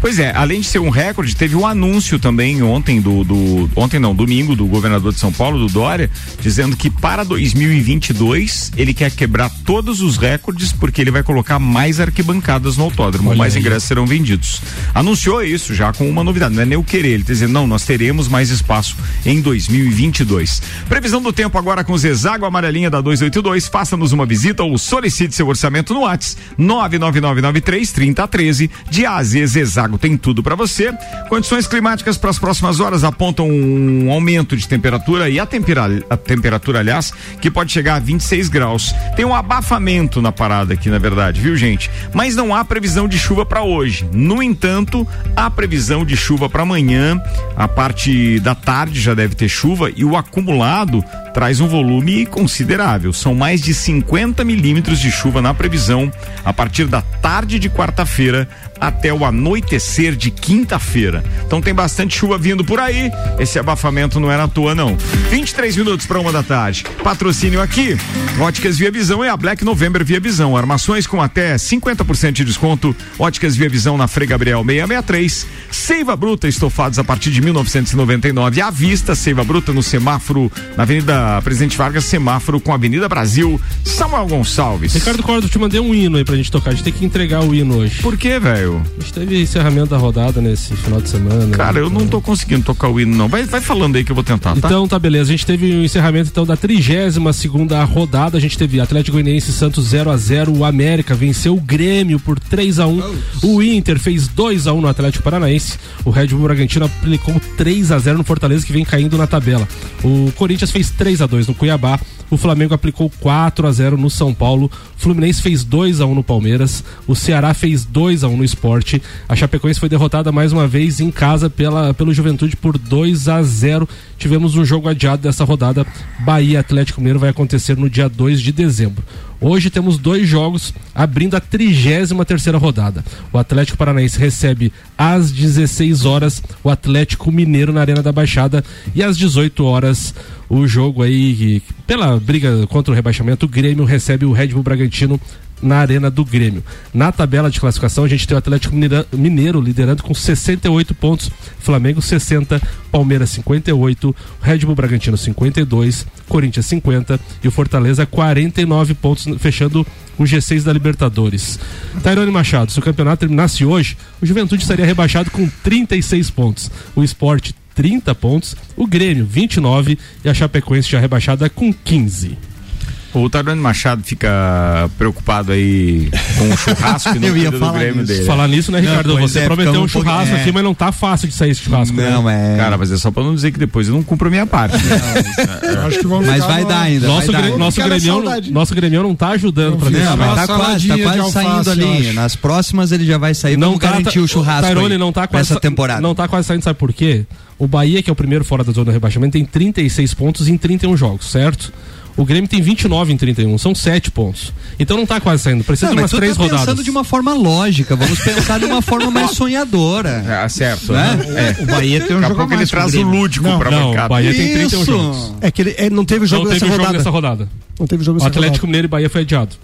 Pois é, além de ser um recorde, teve um anúncio também ontem do, do ontem não, domingo do governador de São Paulo, do Dória, dizendo que para 2022 ele quer quebrar todos os recordes porque ele vai colocar mais arquibancadas no autódromo, Olha mais aí. ingressos serão vendidos. Anunciou isso já com uma novidade, não é nem o querer, ele tá dizendo, não, nós teremos mais espaço em 2022. Previsão do tempo agora com Zezago Amarelinha da 282, faça-nos uma visita ou solicite seu orçamento no WhatsApp 99993 3013 de AZ Zezago tem tudo para você. Condições climáticas para as próximas horas apontam um aumento de temperatura e a, tempera, a temperatura, aliás, que pode chegar a 26 graus. Tem um abafamento na parada aqui, na verdade, viu, gente? Mas não há previsão de chuva para hoje. No entanto, há previsão de chuva para amanhã. A parte da tarde já deve ter chuva e o acumulado traz um volume considerável. São mais de 50 milímetros de chuva na previsão a partir da tarde de quarta-feira até o anoitecer de quinta-feira. Então tem bastante chuva vindo por aí. Esse abafamento não é na toa, não. 23 minutos para uma da tarde. Patrocínio aqui. Óticas Via Visão é a Black November Via Visão. Armações com até 50% de desconto. Óticas Via Visão na Frei Gabriel 663. Seiva Bruta, estofados a partir de 1999. À vista, Seiva Bruta no semáforo, na Avenida Presidente Vargas, semáforo com a Avenida Brasil. Samuel Gonçalves. Ricardo Cordo, te mandei um hino aí pra gente tocar. A gente tem que entregar o hino hoje. Por que, velho? A gente teve encerramento da rodada nesse final de semana. Cara, eu não tô conseguindo tocar o hino, não. Vai, vai falando aí que eu vou tentar, tá? Então tá beleza, a gente teve o encerramento então da 32 segunda rodada, a gente teve Atlético Goianiense e Santos 0 a 0 o América venceu o Grêmio por 3 a 1 o Inter fez 2 a 1 no Atlético Paranaense, o Red Bull Bragantino aplicou 3 a 0 no Fortaleza que vem caindo na tabela. O Corinthians fez 3 a 2 no Cuiabá, o Flamengo aplicou 4 a 0 no São Paulo, o Fluminense fez 2 a 1 no Palmeiras, o Ceará fez 2 a 1 no Esporte, a Chapecoense foi derrotada mais uma vez em casa pela, pelo Juventude por 2 a 0 Tivemos um jogo adiado dessa rodada. Bahia Atlético Mineiro vai acontecer no dia 2 de dezembro. Hoje temos dois jogos abrindo a 33 terceira rodada. O Atlético Paranaense recebe às 16 horas o Atlético Mineiro na Arena da Baixada e às 18 horas o jogo aí pela briga contra o rebaixamento, o Grêmio recebe o Red Bull Bragantino na Arena do Grêmio. Na tabela de classificação, a gente tem o Atlético Mineiro liderando com 68 pontos, Flamengo 60, Palmeiras 58, Red Bull Bragantino 52, Corinthians 50 e o Fortaleza 49 pontos, fechando o G6 da Libertadores. Tairone Machado, se o campeonato terminasse hoje, o Juventude estaria rebaixado com 36 pontos. O Esporte 30 pontos, o Grêmio 29 e a Chapecoense já rebaixada com 15. O Tarone Machado fica preocupado aí com o churrasco que não Eu ia cuida do falar Grêmio nisso. dele. Falar nisso, né, Ricardo? pois Você é, prometeu um um pouco- churrasco é. aqui, mas não tá fácil de sair esse churrasco. né? Não, é. Cara, mas é só pra não dizer que depois eu não cumpro a minha parte. Eu acho que vamos Mas vai no- dar ainda. Nosso, vai gre- dar. nosso, gremião, saudade. nosso gremião não tá ajudando pra Não. Não, mas tá quase, tá quase saindo ali. Nas próximas ele já vai sair. Vamos garantir o churrasco Tairone aí, não tá quase nessa sa- temporada. Não tá quase saindo, sabe por quê? O Bahia, que é o primeiro fora da zona do rebaixamento, tem 36 pontos em 31 jogos, certo? O Grêmio tem 29 em 31, são 7 pontos. Então não tá quase saindo, precisa Não, de mas umas tu três tá pensando rodadas. de uma forma lógica. Vamos pensar de uma forma mais sonhadora. Ah, certo. Né? É. O Bahia tem um Daqui a jogo a pouco ele o traz o Grêmio. lúdico Não, pra Não, o bancada. Bahia tem 31 Isso. jogos. É que ele é, não teve jogo Não teve nessa jogo rodada. nessa rodada. Não teve jogo O nessa Atlético rodada. Mineiro e Bahia foi adiado.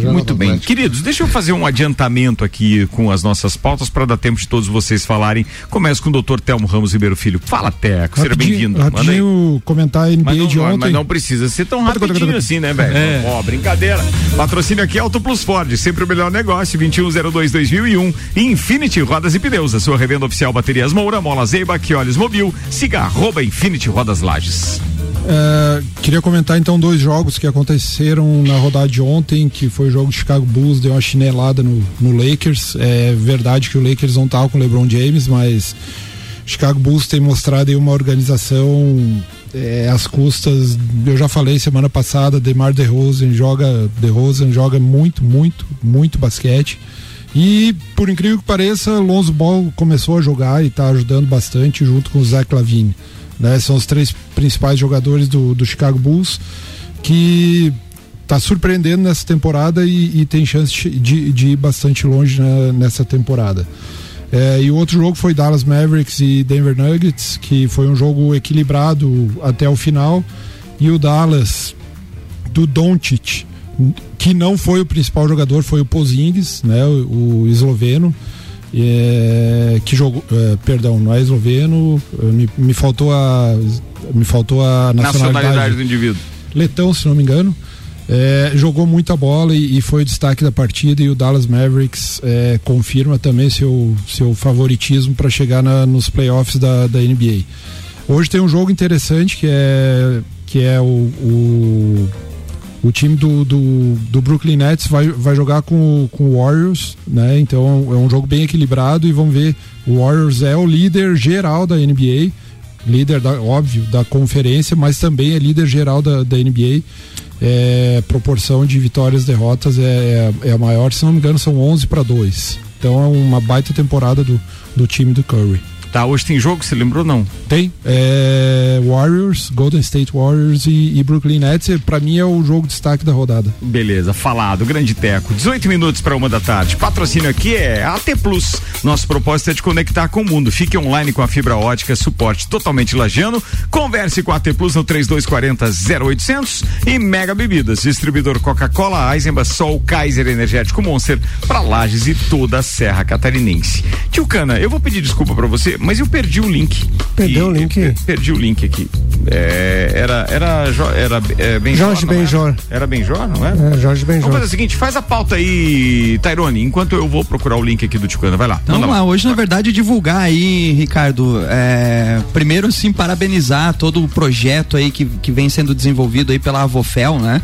Já Muito bem. Queridos, deixa eu fazer um adiantamento aqui com as nossas pautas para dar tempo de todos vocês falarem. Começo com o doutor Telmo Ramos Ribeiro Filho. Fala, Teco, seja bem-vindo. Rapidinho comentar a NBA Mas não, de ontem. mas não precisa ser tão rapidinho assim, né, velho? É. Ó, brincadeira. Patrocínio aqui Auto Plus Ford, sempre o melhor negócio, 2102-2001. E Infinity Rodas e Pneus, a sua revenda oficial Baterias Moura, Mola Zeiba, Olhos Mobil, siga arroba Infinity Rodas Lages. É, queria comentar então dois jogos que aconteceram na rodada de ontem, que foi o jogo de Chicago Bulls, deu uma chinelada no, no Lakers. É verdade que o Lakers não tava com o LeBron James, mas Chicago Bulls tem mostrado aí uma organização é, às custas. Eu já falei semana passada, DeMar DeRozan joga DeRozan joga muito, muito, muito basquete. E por incrível que pareça, Lonzo Ball começou a jogar e está ajudando bastante junto com o Zach Lavine. Né? São os três principais jogadores do, do Chicago Bulls que está surpreendendo nessa temporada e, e tem chance de, de ir bastante longe na- nessa temporada. É, e o outro jogo foi Dallas Mavericks e Denver Nuggets, que foi um jogo equilibrado até o final. E o Dallas do Doncic, que não foi o principal jogador, foi o Pozingis, né, o, o esloveno, é, que jogou, é, perdão, não é esloveno, me, me faltou a me faltou a nacionalidade, Nacionalidade do indivíduo. letão, se não me engano. É, jogou muita bola e, e foi o destaque da partida e o Dallas Mavericks é, confirma também seu, seu favoritismo para chegar na- nos playoffs da, da NBA. Hoje tem um jogo interessante que é, que é o, o, o time do, do, do Brooklyn Nets vai, vai jogar com, o- com o Warriors, né? Então é um jogo bem equilibrado e vamos ver. O Warriors é o líder geral da NBA, líder, da, óbvio, da conferência, mas também é líder geral da, da NBA. É, proporção de vitórias e derrotas é, é, é a maior, se não me engano, são 11 para 2. Então é uma baita temporada do, do time do Curry. Tá, hoje tem jogo, você lembrou não? Tem. É, Warriors, Golden State Warriors e, e Brooklyn Nets. Pra mim é o jogo destaque da rodada. Beleza, falado, grande teco. 18 minutos para uma da tarde. Patrocínio aqui é AT Plus. Nosso propósito é te conectar com o mundo. Fique online com a fibra ótica, suporte totalmente lagiano. Converse com a AT Plus no 3240 0800 e Mega Bebidas, distribuidor Coca-Cola, Eisenbach, Sol, Kaiser Energético Monster para Lages e toda a Serra Catarinense. Tio Cana, eu vou pedir desculpa para você, mas eu perdi o link. Perdeu o link? Perdi o link aqui. É, era era era é, Benjor, Jorge não era? Benjor. Era Benjor, não é? É, Jorge Benjor. Vamos fazer o seguinte, faz a pauta aí, Tairone, enquanto eu vou procurar o link aqui do Ticana. Vai lá. Então, lá, hoje na verdade divulgar aí, Ricardo, é, primeiro sim parabenizar todo o projeto aí que, que vem sendo desenvolvido aí pela Avofel, né?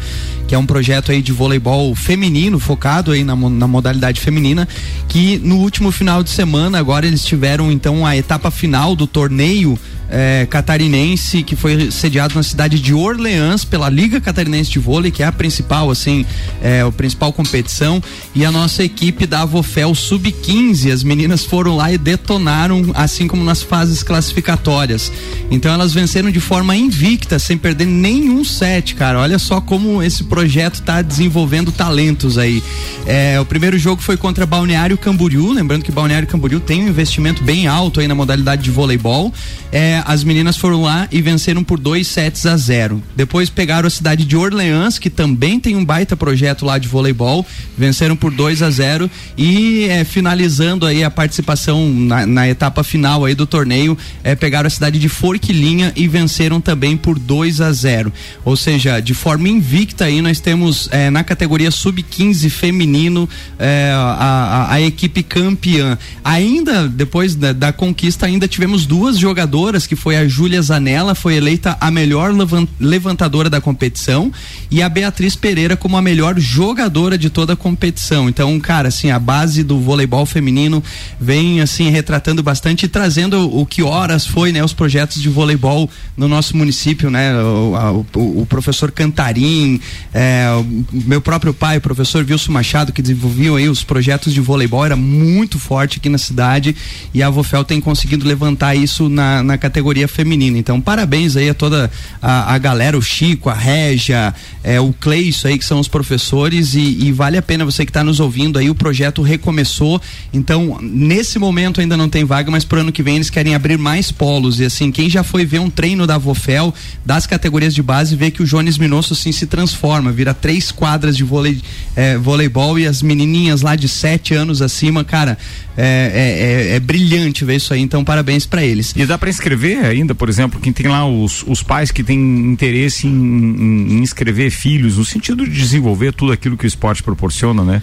Que é um projeto aí de voleibol feminino, focado aí na, na modalidade feminina, que no último final de semana agora eles tiveram então a etapa final do torneio é, catarinense que foi sediado na cidade de Orleans pela Liga Catarinense de Vôlei, que é a principal, assim, é, a principal competição. E a nossa equipe da Avofel Sub-15, as meninas foram lá e detonaram, assim como nas fases classificatórias. Então elas venceram de forma invicta, sem perder nenhum set, cara. Olha só como esse projeto está desenvolvendo talentos aí. É, o primeiro jogo foi contra Balneário Camboriú, lembrando que Balneário Camboriú tem um investimento bem alto aí na modalidade de voleibol. É, as meninas foram lá e venceram por dois sets a zero. Depois pegaram a cidade de Orleans, que também tem um baita projeto lá de voleibol, venceram por 2 a 0 e é, finalizando aí a participação na, na, etapa final aí do torneio, é, pegaram a cidade de Forquilinha e venceram também por 2 a 0. Ou seja, de forma invicta aí nós temos é, na categoria sub-15 feminino é, a, a, a, equipe campeã. Ainda depois da, da, conquista ainda tivemos duas jogadoras que foi a Júlia Zanella foi eleita a melhor levantadora da competição e a Beatriz Pereira como a melhor jogadora de toda a competição. Então, cara, assim, a base do voleibol feminino vem assim retratando bastante e trazendo o que horas foi, né, os projetos de voleibol no nosso município, né? O, o, o professor Cantarim, é, o meu próprio pai, o professor Wilson Machado, que desenvolviam aí os projetos de voleibol, era muito forte aqui na cidade e a Vofel tem conseguido levantar isso na, na categoria feminina. Então, parabéns aí a toda a, a galera, o Chico, a Régia, é, o Cleison aí, que são os professores, e, e vale a pena você que está nos ouvindo aí, o projeto recomeçou. Então, nesse momento ainda não tem vaga, mas pro ano que vem eles querem abrir mais polos. E assim, quem já foi ver um treino da Vofel, das categorias de base, vê que o Jones Minosso assim se transforma, vira três quadras de vôlei, é, voleibol e as menininhas lá de sete anos acima, cara, é, é, é, é brilhante ver isso aí, então parabéns para eles. E dá para inscrever ainda, por exemplo, quem tem lá os, os pais que têm interesse em, em, em inscrever filhos, no sentido de desenvolver tudo aquilo que o esporte proporciona, né?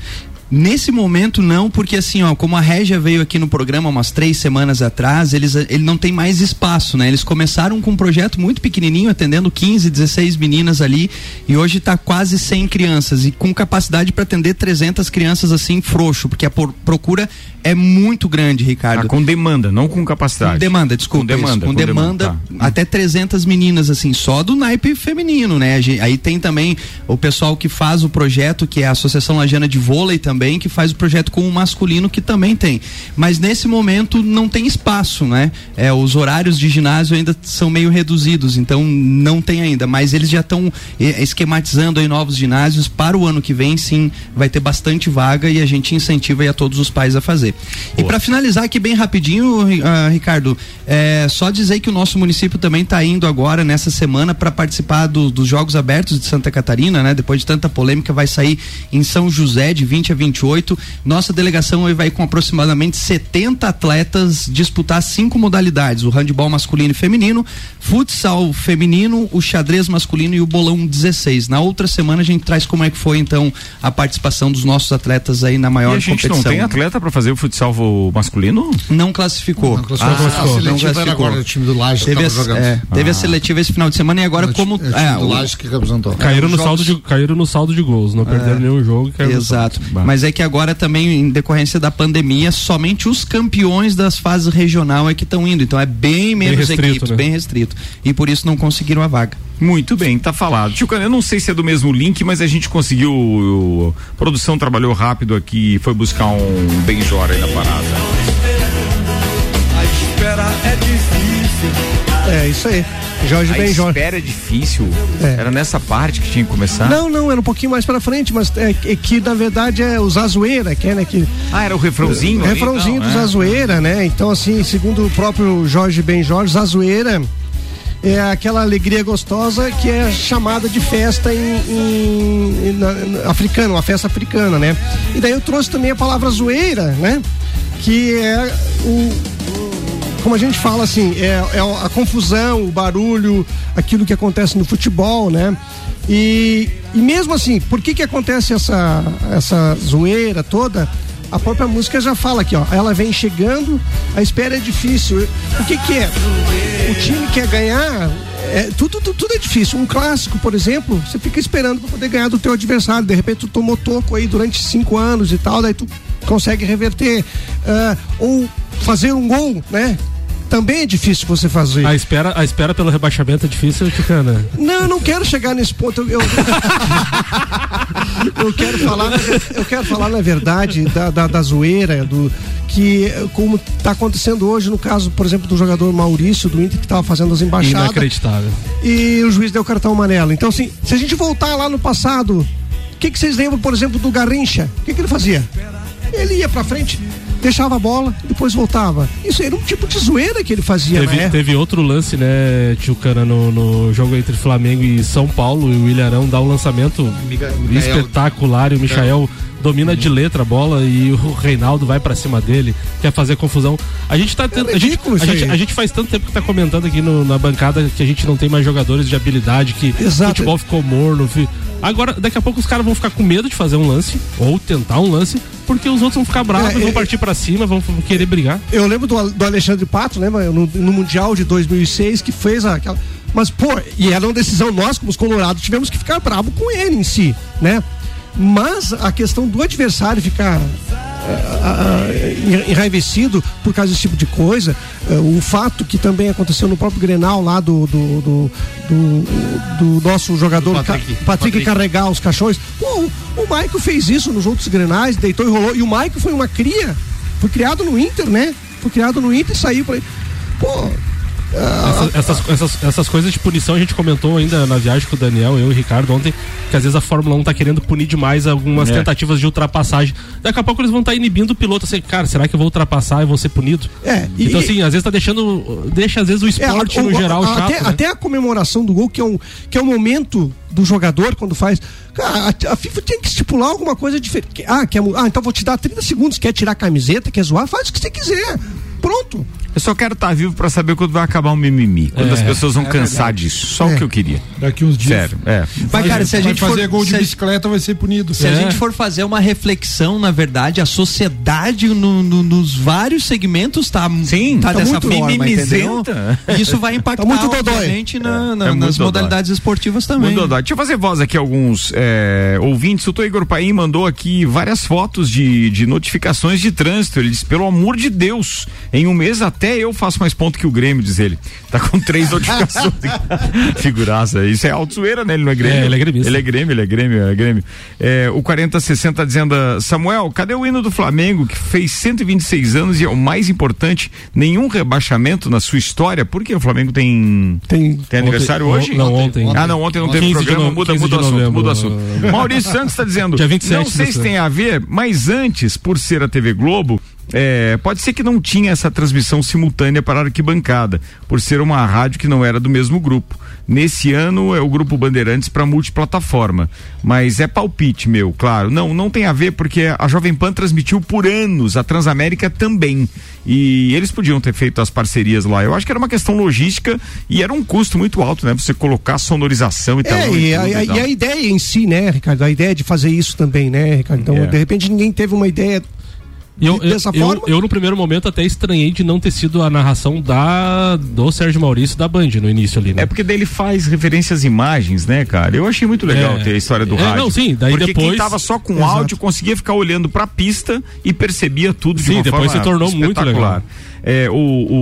Nesse momento não, porque assim, ó, como a Régia veio aqui no programa umas três semanas atrás, eles ele não tem mais espaço, né? Eles começaram com um projeto muito pequenininho, atendendo 15, 16 meninas ali, e hoje está quase 100 crianças e com capacidade para atender 300 crianças assim frouxo, porque a procura é muito grande, Ricardo. Ah, com demanda, não com capacidade. Com demanda, desculpa. Com demanda, isso, com, com demanda, demanda tá. até 300 meninas assim, só do naipe feminino, né? Aí tem também o pessoal que faz o projeto, que é a Associação Lajana de Vôlei também também, que faz o projeto com o masculino, que também tem. Mas nesse momento não tem espaço, né? É, os horários de ginásio ainda são meio reduzidos, então não tem ainda. Mas eles já estão esquematizando aí novos ginásios. Para o ano que vem, sim, vai ter bastante vaga e a gente incentiva a todos os pais a fazer. Boa. E para finalizar aqui bem rapidinho, uh, Ricardo, é, só dizer que o nosso município também está indo agora nessa semana para participar do, dos Jogos Abertos de Santa Catarina, né? Depois de tanta polêmica, vai sair em São José de 20 a 20 28. Nossa delegação vai com aproximadamente 70 atletas disputar cinco modalidades: o handebol masculino e feminino, futsal feminino, o xadrez masculino e o bolão 16. Na outra semana a gente traz como é que foi então a participação dos nossos atletas aí na maior e a gente competição. não tem atleta para fazer o futsal masculino? Não classificou. Não classificou. Ah, classificou. A seletiva não classificou. agora o time do Laje teve, a, jogando. É, teve ah. a seletiva esse final de semana e agora o como é, é, o, Laje que representou. Caíram no saldo de caíram no saldo de gols, não perderam é. nenhum jogo. Exato. Mas é que agora também, em decorrência da pandemia, somente os campeões das fases regional é que estão indo. Então é bem menos bem restrito, equipes, né? bem restrito. E por isso não conseguiram a vaga. Muito bem, tá falado. Tio eu não sei se é do mesmo link, mas a gente conseguiu. A produção trabalhou rápido aqui e foi buscar um Benjora aí na parada. A espera é difícil. É, isso aí. Jorge Ben Jorge. espera é difícil. É. Era nessa parte que tinha que começar? Não, não, era um pouquinho mais pra frente, mas é, é que na verdade é o Zazoeira, que é, né? Que, ah, era o refrãozinho? O refrãozinho do é. Zazoeira, né? Então, assim, segundo o próprio Jorge Ben Jorge, Zazoeira é aquela alegria gostosa que é chamada de festa em, em, na, africana, uma festa africana, né? E daí eu trouxe também a palavra zoeira, né? Que é o, como a gente fala assim, é, é a confusão, o barulho, aquilo que acontece no futebol, né? E, e mesmo assim, por que que acontece essa, essa zoeira toda? A própria música já fala aqui, ó. Ela vem chegando, a espera é difícil. O que que é? O time quer ganhar, é, tudo, tudo, tudo, é difícil. Um clássico, por exemplo, você fica esperando para poder ganhar do teu adversário. De repente tu tomou toco aí durante cinco anos e tal, daí tu consegue reverter. Uh, ou fazer um gol, né? Também é difícil você fazer. A espera, a espera pelo rebaixamento é difícil, Ticana? Não, eu não quero chegar nesse ponto. Eu, eu, eu quero falar, eu quero falar na verdade da, da, da zoeira, do que como está acontecendo hoje no caso, por exemplo, do jogador Maurício do Inter que estava fazendo as embaixadas. Inacreditável. E o juiz deu cartão amarelo. Então, assim, se a gente voltar lá no passado, o que, que vocês lembram, por exemplo, do Garrincha? O que, que ele fazia? Ele ia para frente deixava a bola, depois voltava. Isso era um tipo de zoeira que ele fazia, Teve, né? teve outro lance, né, Tio Cana, no, no jogo entre Flamengo e São Paulo, e o Ilharão dá um lançamento espetacular e o Michael domina de letra a bola e o Reinaldo vai pra cima dele, quer fazer confusão. A gente tá tendo, a, gente, a, gente, a gente faz tanto tempo que tá comentando aqui no- na bancada que a gente não tem mais jogadores de habilidade, que Exato. futebol ficou morno. Agora, daqui a pouco os caras vão ficar com medo de fazer um lance, ou tentar um lance, porque os outros vão ficar bravos, É, vão é, partir pra cima, vão vão querer brigar. Eu lembro do, do Alexandre Pato, lembra? No, no Mundial de 2006, que fez aquela. Mas, pô, e era uma decisão nós, como os Colorados, tivemos que ficar bravo com ele em si, né? Mas a questão do adversário ficar ah, enraivecido por causa desse tipo de coisa, ah, o fato que também aconteceu no próprio Grenal lá do, do, do, do- do nosso jogador Patrick. Ca- Patrick, Patrick. carregar os caixões. Pô, o Maico fez isso nos outros Grenais, deitou e rolou. E o Maico foi uma cria, foi criado no Inter, né? Foi criado no Inter e saiu pra. Pô. Essas, essas, essas, essas coisas de punição a gente comentou ainda na viagem com o Daniel, eu e o Ricardo ontem, que às vezes a Fórmula 1 tá querendo punir demais algumas É. tentativas de ultrapassagem. Daqui a pouco eles vão estar inibindo o piloto, assim, cara, será que eu vou ultrapassar e vou ser punido? É, e- então assim, às vezes tá deixando, deixa às vezes o esporte É, no o- geral a- chato, até, né? até a comemoração do gol, que é um, que é um momento do jogador quando faz. Cara, a, a FIFA tem que estipular alguma coisa diferente. Ah, quer, ah, então vou te dar 30 segundos. Quer tirar a camiseta, quer zoar? Faz o que você quiser. Pronto. Eu só quero estar vivo pra saber quando vai acabar o mimimi. Quando É, as pessoas vão é cansar verdade. disso. Só É. o que eu queria. Daqui uns dias. Sério, é. Mas, cara, se a vai gente fazer for- gol de a- bicicleta, vai ser punido. Se a gente for fazer uma reflexão, na verdade, a sociedade no- no- nos vários segmentos tá, Sim, tá, tá dessa muito forma, Isso vai impactar, Tá muito dodói. obviamente, na- na- É muito nas dodói. modalidades esportivas também. Muito dodói. Deixa eu fazer voz aqui a alguns é, ouvintes. O Igor Paim mandou aqui várias fotos de, de notificações de trânsito. Ele disse, pelo amor de Deus, em um mês até eu faço mais ponto que o Grêmio, diz ele. Tá com três notificações. Figuraça. Isso é auto-zoeira, né? Ele não é Grêmio. É, ele é gremista. Ele é Grêmio, ele é Grêmio, é Grêmio. É, o 4060 dizendo, Samuel, cadê o hino do Flamengo que fez 126 anos e é o mais importante, nenhum rebaixamento na sua história? Porque o Flamengo tem tem, aniversário Ontem- hoje? não, ontem. Ah, não, ontem não teve 15 de programa, no- muda, 15 muda o assunto, novembro. muda o assunto. Maurício Santos está dizendo, Dia 27 não sei se tem a ver, mas antes, por ser a TV Globo, é, pode ser que não tinha essa transmissão simultânea para a arquibancada, por ser uma rádio que não era do mesmo grupo. Nesse ano é o grupo Bandeirantes para multiplataforma, mas é palpite meu, claro. Não, não tem a ver porque a Jovem Pan transmitiu por anos, a Transamérica também. E eles podiam ter feito as parcerias lá. Eu acho que era uma questão logística e era um custo muito alto, né? Você colocar sonorização e tal. É, e, a, e e a ideia em si, né, Ricardo? A ideia de fazer isso também, né, Ricardo? Então, É. de repente, ninguém teve uma ideia eu, eu, dessa eu, forma. eu, no primeiro momento, até estranhei de não ter sido a narração da do Sérgio Maurício da Band no início ali, né? É porque daí ele faz referência às imagens, né, cara? Eu achei muito legal É. ter a história do É, rádio. não, sim, daí porque quem depois- tava só com Exato. áudio conseguia ficar olhando pra pista e percebia tudo de Sim, uma depois forma se tornou muito legal. É, o,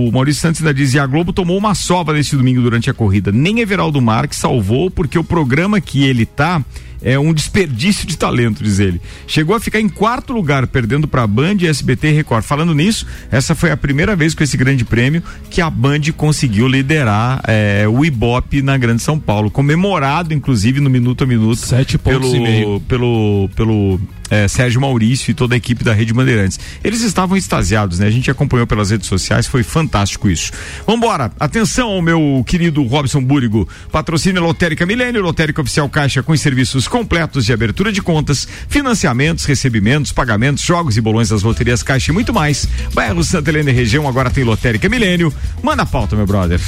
o Maurício Santos ainda dizia, a Globo tomou uma sova nesse domingo durante a corrida. Nem Everaldo Marques salvou, porque o programa que ele tá é um desperdício de talento, diz ele. Chegou a ficar em quarto lugar, perdendo para a Band, SBT e Record. Falando nisso, essa foi a primeira vez com esse grande prêmio que a Band conseguiu liderar é, o Ibope na Grande São Paulo, comemorado inclusive no minuto a minuto Sete pontos pelo e meio. pelo pelo é, Sérgio Maurício e toda a equipe da Rede Bandeirantes. Eles estavam extasiados, né? A gente acompanhou pelas redes sociais, foi fantástico isso. Vambora, atenção, meu querido Robson Búrigo. Patrocínio Lotérica Milênio, Lotérica Oficial Caixa com serviços completos de abertura de contas, financiamentos, recebimentos, pagamentos, jogos e bolões das loterias Caixa e muito mais. Bairro Santa Helena e região agora tem Lotérica Milênio. Manda a pauta, meu brother.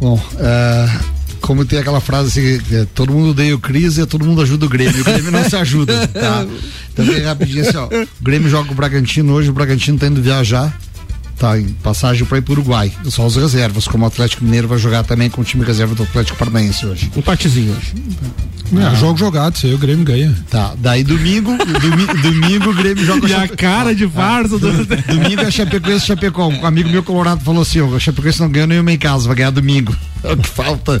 Bom, é, como tem aquela frase assim, é, todo mundo odeia o Cris e todo mundo ajuda o Grêmio. O Grêmio não se ajuda, tá? Então bem rapidinho assim, ó. O Grêmio joga o Bragantino hoje, o Bragantino tá indo viajar. Tá em passagem para ir pro Uruguai. Só as reservas, como o Atlético Mineiro vai jogar também com o time reserva do Atlético Paranaense hoje. Um empatezinho hoje. É, jogo jogado, isso aí o Grêmio ganha. Tá, daí domingo, domi- domingo o Grêmio joga E a Chape- cara de farsa do... Domingo é Chapecoense Chapecó. Um amigo meu colorado falou assim: o Chapecoense não ganha nenhuma em casa, vai ganhar domingo. É o que falta.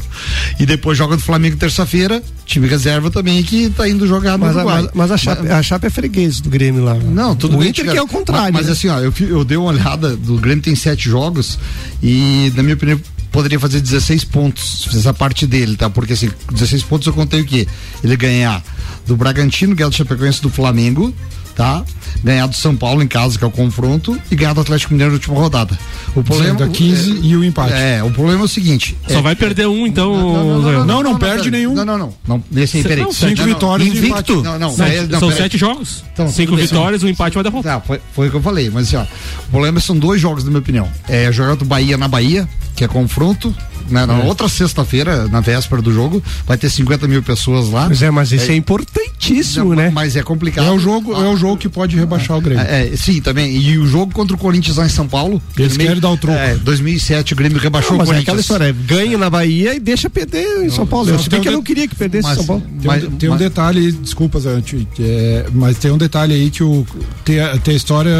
E depois joga do Flamengo terça-feira, time reserva também que tá indo jogar no Mas, a, Uruguai. mas, mas a, Chape, a Chape é freguês do Grêmio lá. Não, tudo o bem. Inter cara. que é o contrário. Mas, mas né? assim, ó, eu, eu dei uma olhada, do Grêmio tem sete jogos e, na minha opinião, poderia fazer 16 pontos, se fizesse a parte dele, tá? Porque assim, 16 pontos eu contei o quê? Ele ganhar do Bragantino, ganhar do Chapecoense do Flamengo, tá? Ganhar do São Paulo em casa, que é o confronto, e ganhar do Atlético Mineiro na última rodada. O problema Da 15 e o empate. É, o problema é o seguinte. Só é, vai perder um, então. Não, não, perde pera- nenhum. Não, não, não. não nesse aí, peraí. não, cinco Não, não, vitórias Invicto? Não, não. Não, são sete jogos. Então, Cinco bem. vitórias, um empate vai. Tá, foi, foi o que eu falei, mas assim, ó, o problema são dois jogos, na minha opinião. É jogar do Bahia na Bahia, que é confronto. né, na outra sexta-feira, na véspera do jogo, vai ter 50 mil pessoas lá. Pois é, mas isso é, importantíssimo, Não, né? Mas é complicado. É o jogo, é o jogo que pode rebaixar o Grêmio. É, é, sim, também. E o jogo contra o Corinthians lá em São Paulo. Eles querem dar o troco. É, 2007 o Grêmio rebaixou Não, o mas é Corinthians. aquela história, é, ganha na Bahia e deixa perder em São Paulo. Eu, só se tem bem que um eu não queria que perdesse mas- São Paulo. Tem, Mas- um, tem um mas- detalhe aí, desculpa, Zante, é, mas tem um detalhe aí que o, tem, a, tem a história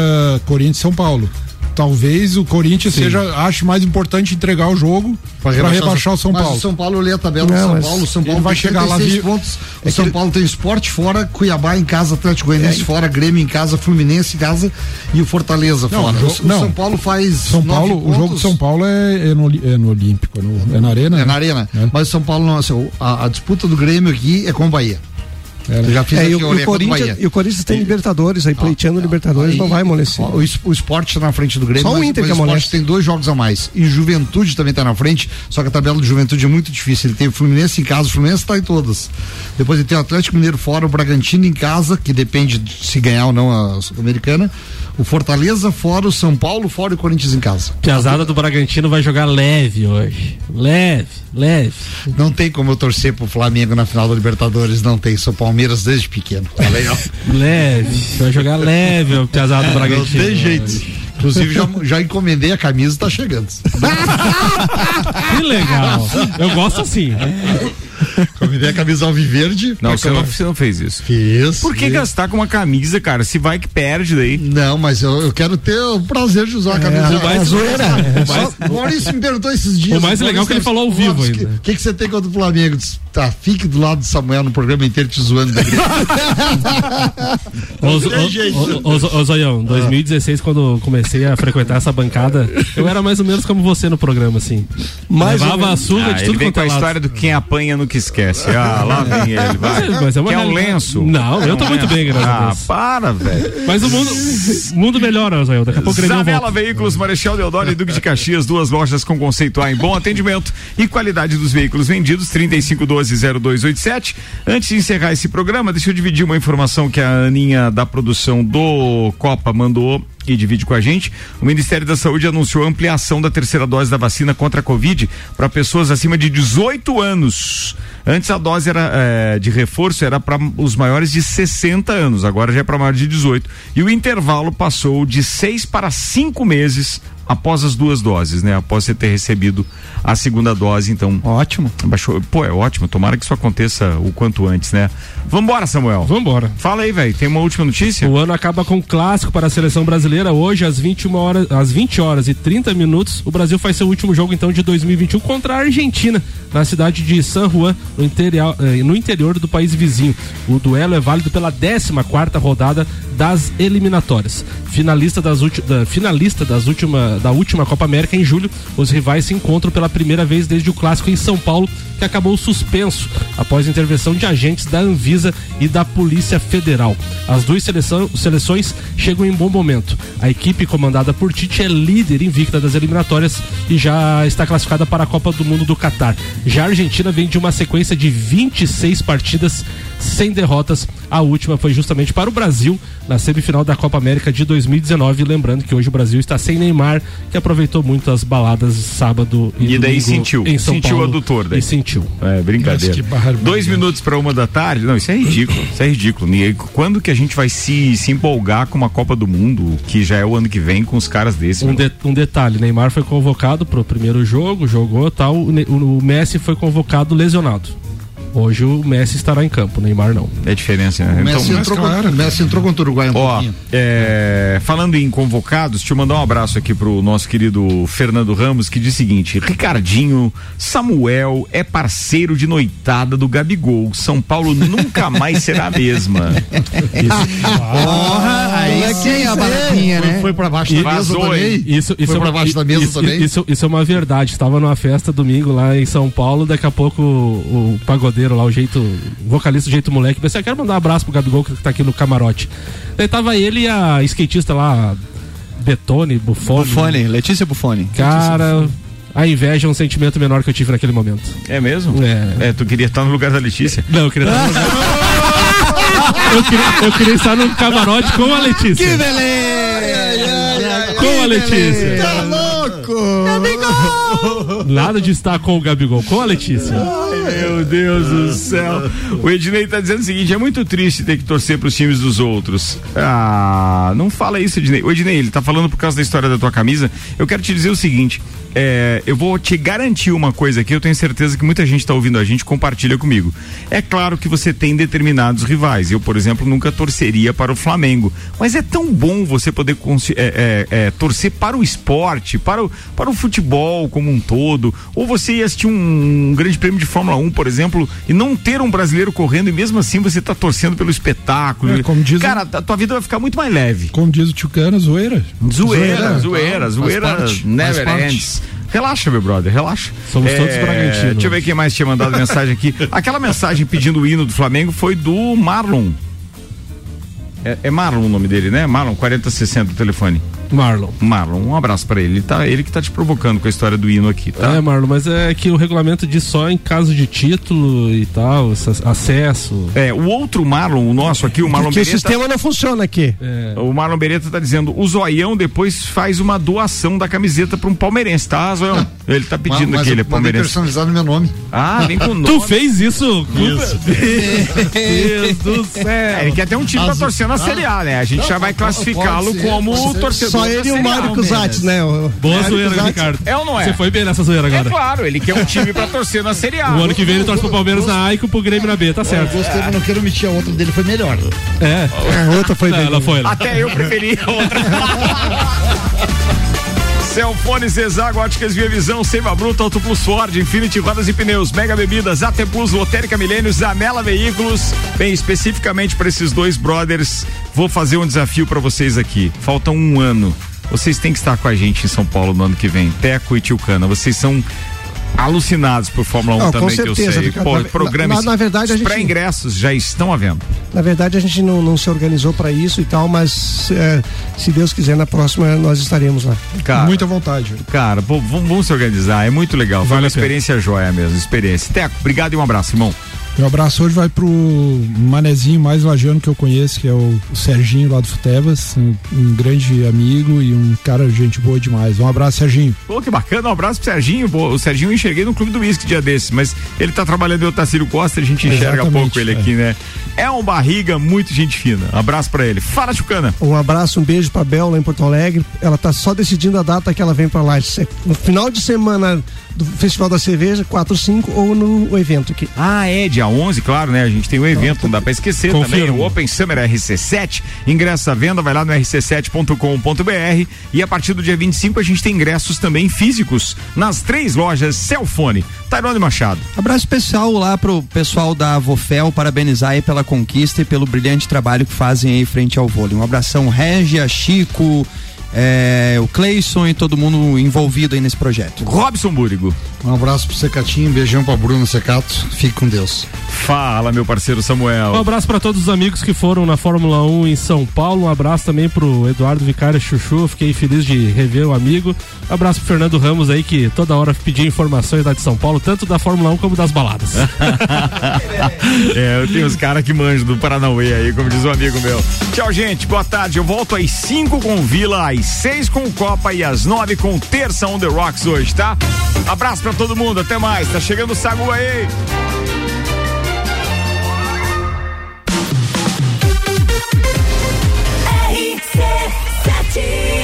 Corinthians e São Paulo. Talvez o Corinthians seja, ache mais importante entregar o jogo para rebaixar, o São mas Paulo. o São Paulo lê a tabela do Não, São mas Paulo. O São ele Paulo vai tem chegar lá 36 vi- pontos. O É São que- Paulo tem esporte fora, Cuiabá em casa, Atlético Goianiense fora, Grêmio em casa, Fluminense em casa e o Fortaleza Não, fora. o O, o não. São Paulo faz. São Paulo, o jogo de São Paulo é, é no, é no Olímpico, é, no- é na Arena. É né? na arena. É. Mas o São Paulo não, assim, a, a disputa do Grêmio aqui é com o Bahia. É, né? Eu já fiz É, aqui e, o, o Corinthians, e o Corinthians tem Libertadores aí, pleiteando Libertadores, Aí, não vai amolecer. O, o esporte está na frente do Grêmio. Só o Inter mas que o esporte amolece. tem dois jogos a mais. E Juventude também está na frente, só que a tabela do Juventude é muito difícil. Ele tem o Fluminense em casa, o Fluminense está em todas. Depois ele tem o Atlético Mineiro fora, o Bragantino em casa, que depende de se ganhar ou não a Sul-Americana. O Fortaleza fora, o São Paulo fora e o Corinthians em casa. Piazada do Bragantino vai jogar leve hoje. Leve, leve. Não tem como eu torcer pro Flamengo na final da Libertadores, não tem. Sou Palmeiras desde pequeno. Tá legal? Leve. Vai jogar leve o Piazada do Não Bragantino. tem jeito. Inclusive, já, já encomendei a camisa e tá chegando. Que legal. Eu gosto assim. Encomendei a camisa alviverde. Não, você não, você não fez isso. Fiz. Por que fiz. gastar com uma camisa, cara? Se vai que perde daí. Não, mas eu, eu quero ter o prazer de usar a camisa. o mais- É zoeira. o O Maurício me perguntou esses dias. O mais legal é que ele falou ao vivo O ainda. que, que, que você tem contra o Flamengo? Tá, fique do lado do Samuel no programa inteiro te zoando. Ô, Zoião, 2016, quando eu comecei a frequentar essa bancada, eu era mais ou menos como você no programa, assim. Mais ou Levava a surra Ah, de ele tudo vem quanto com é a lado. história do quem apanha no que esquece. Ah, lá vem ele, vai. Mas, mas é uma Quer um lenço? Não, eu tô muito bem, graças a Ah, Deus. para, velho. Mas o mundo, o mundo melhora, Zoião. Daqui a pouco o Zanela volta. Veículos, Marechal Deodoro e Duque de Caxias, duas lojas com conceito A em bom atendimento e qualidade dos veículos vendidos, 3512-0287. Antes de encerrar esse programa, deixa eu dividir uma informação que a Aninha da produção do Copa mandou divide com a gente. O Ministério da Saúde anunciou ampliação da terceira dose da vacina contra a Covid para pessoas acima de 18 anos. Antes a dose era eh, de reforço era para os maiores de 60 anos, agora já é para maiores de 18. E o intervalo passou de seis para cinco meses após as duas doses, né? Após você ter recebido a segunda dose, então. Ótimo. Baixou. Pô, é ótimo. Tomara que isso aconteça o quanto antes, né? Vambora, Samuel. Vambora. Fala aí, velho. Tem uma última notícia? O ano acaba com um clássico para a seleção brasileira. Hoje, às 21 horas, às 20 horas e 30 minutos, o Brasil faz seu último jogo então de 2021 contra a Argentina, na cidade de San Juan, no interior, eh, no interior do país vizinho. O duelo é válido pela 14 quarta rodada das eliminatórias. Finalista das, ulti- da, finalista das última, da última Copa América em julho, os rivais se encontram pela primeira vez desde o clássico em São Paulo, que acabou suspenso após intervenção de agentes da Anvisa e da Polícia Federal. As duas seleção- seleções chegam em bom momento. A equipe comandada por Tite é líder invicta das eliminatórias e já está classificada para a Copa do Mundo do Catar. Já a Argentina vem de uma sequência de 26 partidas sem derrotas. A última foi justamente para o Brasil na semifinal da Copa América de 2019. Lembrando que hoje o Brasil está sem Neymar, que aproveitou muito as baladas sábado e, E daí domingo sentiu. em São sentiu o Paulo. adutor daí. E sentiu. É, brincadeira. Dois minutos para uma da tarde. Não, isso é ridículo. Isso é ridículo. Ninguém- Quando que a gente vai se, se empolgar com uma Copa do Mundo, que já é o ano que vem, com os caras desses? Um, de- um detalhe, Neymar foi convocado para o primeiro jogo, jogou tal. O, o Messi foi convocado lesionado. Hoje o Messi estará em campo, o Neymar não. É diferença, né? O Messi, Então, entrou, contra, o Messi entrou contra o Uruguai um Ó, pouquinho. é, falando em convocados, deixa eu mandar um abraço aqui pro nosso querido Fernando Ramos, que diz o seguinte: Ricardinho, Samuel é parceiro de noitada do Gabigol. São Paulo nunca mais será a mesma. Porra, aí sim a né? foi pra baixo da mesa também? Isso, isso foi é pra uma- baixo da mesa isso, também? Isso, isso é uma verdade. Estava numa festa domingo lá em São Paulo, daqui a pouco o, o pagodeiro brasileiro lá, o jeito. O vocalista, o jeito moleque. Pensei, eu quero mandar um abraço pro Gabigol que tá aqui no camarote. Daí tava ele e a skatista lá, Betone, Buffone. Buffone, Letícia Buffone. Cara, a inveja é um sentimento menor que eu tive naquele momento. É mesmo? É. É, tu queria estar no lugar da Letícia? Não, eu queria estar no lugar. eu, queria, eu queria estar no camarote com a Letícia. Que beleza! Com a Letícia. Tá louco! Nada de estar com o Gabigol, com a Letícia. Meu Deus do céu. O Ednei tá dizendo o seguinte: é muito triste ter que torcer pros times dos outros. Ah, não fala isso, Ednei. O Ednei, ele tá falando por causa da história da tua camisa. Eu quero te dizer o seguinte: é, eu vou te garantir uma coisa aqui, eu tenho certeza que muita gente está ouvindo a gente compartilha comigo. É claro que você tem determinados rivais. Eu, por exemplo, nunca torceria para o Flamengo. Mas é tão bom você poder é, é, torcer para o esporte, para o, para o futebol como um todo. Ou você ir assistir um, grande prêmio de Fórmula 1, por exemplo, e não ter um brasileiro correndo, e mesmo assim você está torcendo pelo espetáculo. É, como diz o- Cara, a tua vida vai ficar muito mais leve. Como diz o Tchucana, zoeira. Zoeira, zoeira, Faz zoeira, parte, never ends. Relaxa, meu brother, relaxa. Somos todos Bragantino. Deixa eu ver quem mais tinha mandado mensagem aqui. Aquela mensagem pedindo o hino do Flamengo foi do Marlon. É, é Marlon o nome dele, né? Marlon 4060 do telefone. Marlon. Marlon, um abraço pra ele. Ele, tá, ele que tá te provocando com a história do hino aqui, tá? É, Marlon, mas é que o regulamento diz só em caso de título e tal, acesso. É, o outro Marlon, o nosso aqui, o Marlon Porque o Beretta. sistema não funciona aqui. O Marlon Beretta tá dizendo, o Zoião depois faz uma doação da camiseta pra um palmeirense, tá, Zoião? Ele tá pedindo Mas aqui, eu ele é palmeirense. personalizado no meu nome. Ah, vem com o nome. Tu fez isso? Isso. Deus do céu. É, ele quer ter um time pra As- torcer na Ah, Série A, né? A gente não, já vai classificá-lo como torcedor Só ele e o. Mário Cusatz, né? O Boa Mário zoeira, Cusatz. Ricardo. É ou não é? Você foi bem nessa zoeira É agora. claro, ele quer um time pra torcer na Série A. O ano que vem ele torce pro Palmeiras na A e pro Grêmio na B, tá certo. Gostei, mas não quero omitir a outra dele, foi melhor. É. A outra foi bem. ela foi. Até eu preferi a outra. Celfone, Zezago, Óticas Via Visão, Seiva Bruta, Auto Plus Ford, Infinity Rodas e Pneus, Mega Bebidas, AT Plus, Lotérica Milênios, Zanela Veículos. Bem, especificamente para esses dois brothers, vou fazer um desafio para vocês aqui. Falta um ano. Vocês têm que estar com a gente em São Paulo no ano que vem. Teco e Tilcana, vocês são alucinados por Fórmula 1 Não, com também, que eu certeza, sei. Ricardo. Pô, Na- programa. na- na verdade, a os gente- pré-ingressos já estão à venda. Na verdade, a gente não, não se organizou para isso e tal, mas é, se Deus quiser, na próxima nós estaremos lá. Cara, Muita vontade. Cara, vamos, vamos se organizar, é muito legal. Foi Vale uma experiência joia mesmo, experiência. Teco, obrigado e um abraço, irmão. Meu abraço hoje vai pro manezinho mais lajano que eu conheço, que é o, Serginho lá do Futebas, um, um grande amigo e um cara gente boa demais. Um abraço, Serginho. Pô, que bacana, um abraço pro Serginho. Pô, o Serginho eu enxerguei no Clube do Whisky dia desses, mas ele tá trabalhando em Otacílio Costa, a gente enxerga Exatamente, pouco ele é. aqui, né? É um barriga muito gente fina. Abraço pra ele. Fala, Chucana. Um abraço, um beijo pra Bel lá em Porto Alegre. Ela tá só decidindo a data que ela vem pra lá. No final de semana do Festival da Cerveja, 4, 5 ou no evento aqui. Ah, é, dia 11, claro, né? A gente tem um evento, não dá pra esquecer também. Confirmo. O Open Summer RC7. Ingresso à venda, vai lá no rc7.com.br. E a partir do dia 25 a gente tem ingressos também físicos nas três lojas Celfone. Tairone Machado. Abraço especial lá pro pessoal da Avofel, parabenizar aí pela conquista e pelo brilhante trabalho que fazem aí frente ao vôlei. Um abração, Régia, Chico, é, o Cleison e todo mundo envolvido aí nesse projeto. Robson Búrigo. Um abraço pro Secatinho, um beijão pra Bruno Secato. Fique com Deus. Fala, meu parceiro Samuel. Um abraço para todos os amigos que foram na Fórmula 1 em São Paulo. Um abraço também pro Eduardo Vicário Chuchu. Fiquei feliz de rever o amigo. Um abraço pro Fernando Ramos aí, que toda hora pedia informações lá de São Paulo, tanto da Fórmula 1 como das baladas. é, eu tenho os caras que manjam do Paranauê aí, como diz um amigo meu. Tchau, gente. Boa tarde. Eu volto às 5 com o Vila, às 6 com Copa e às 9 com Terça on the Rocks hoje, tá? Abraço pra todo mundo. Até mais. Tá chegando o Sagu aí. RC7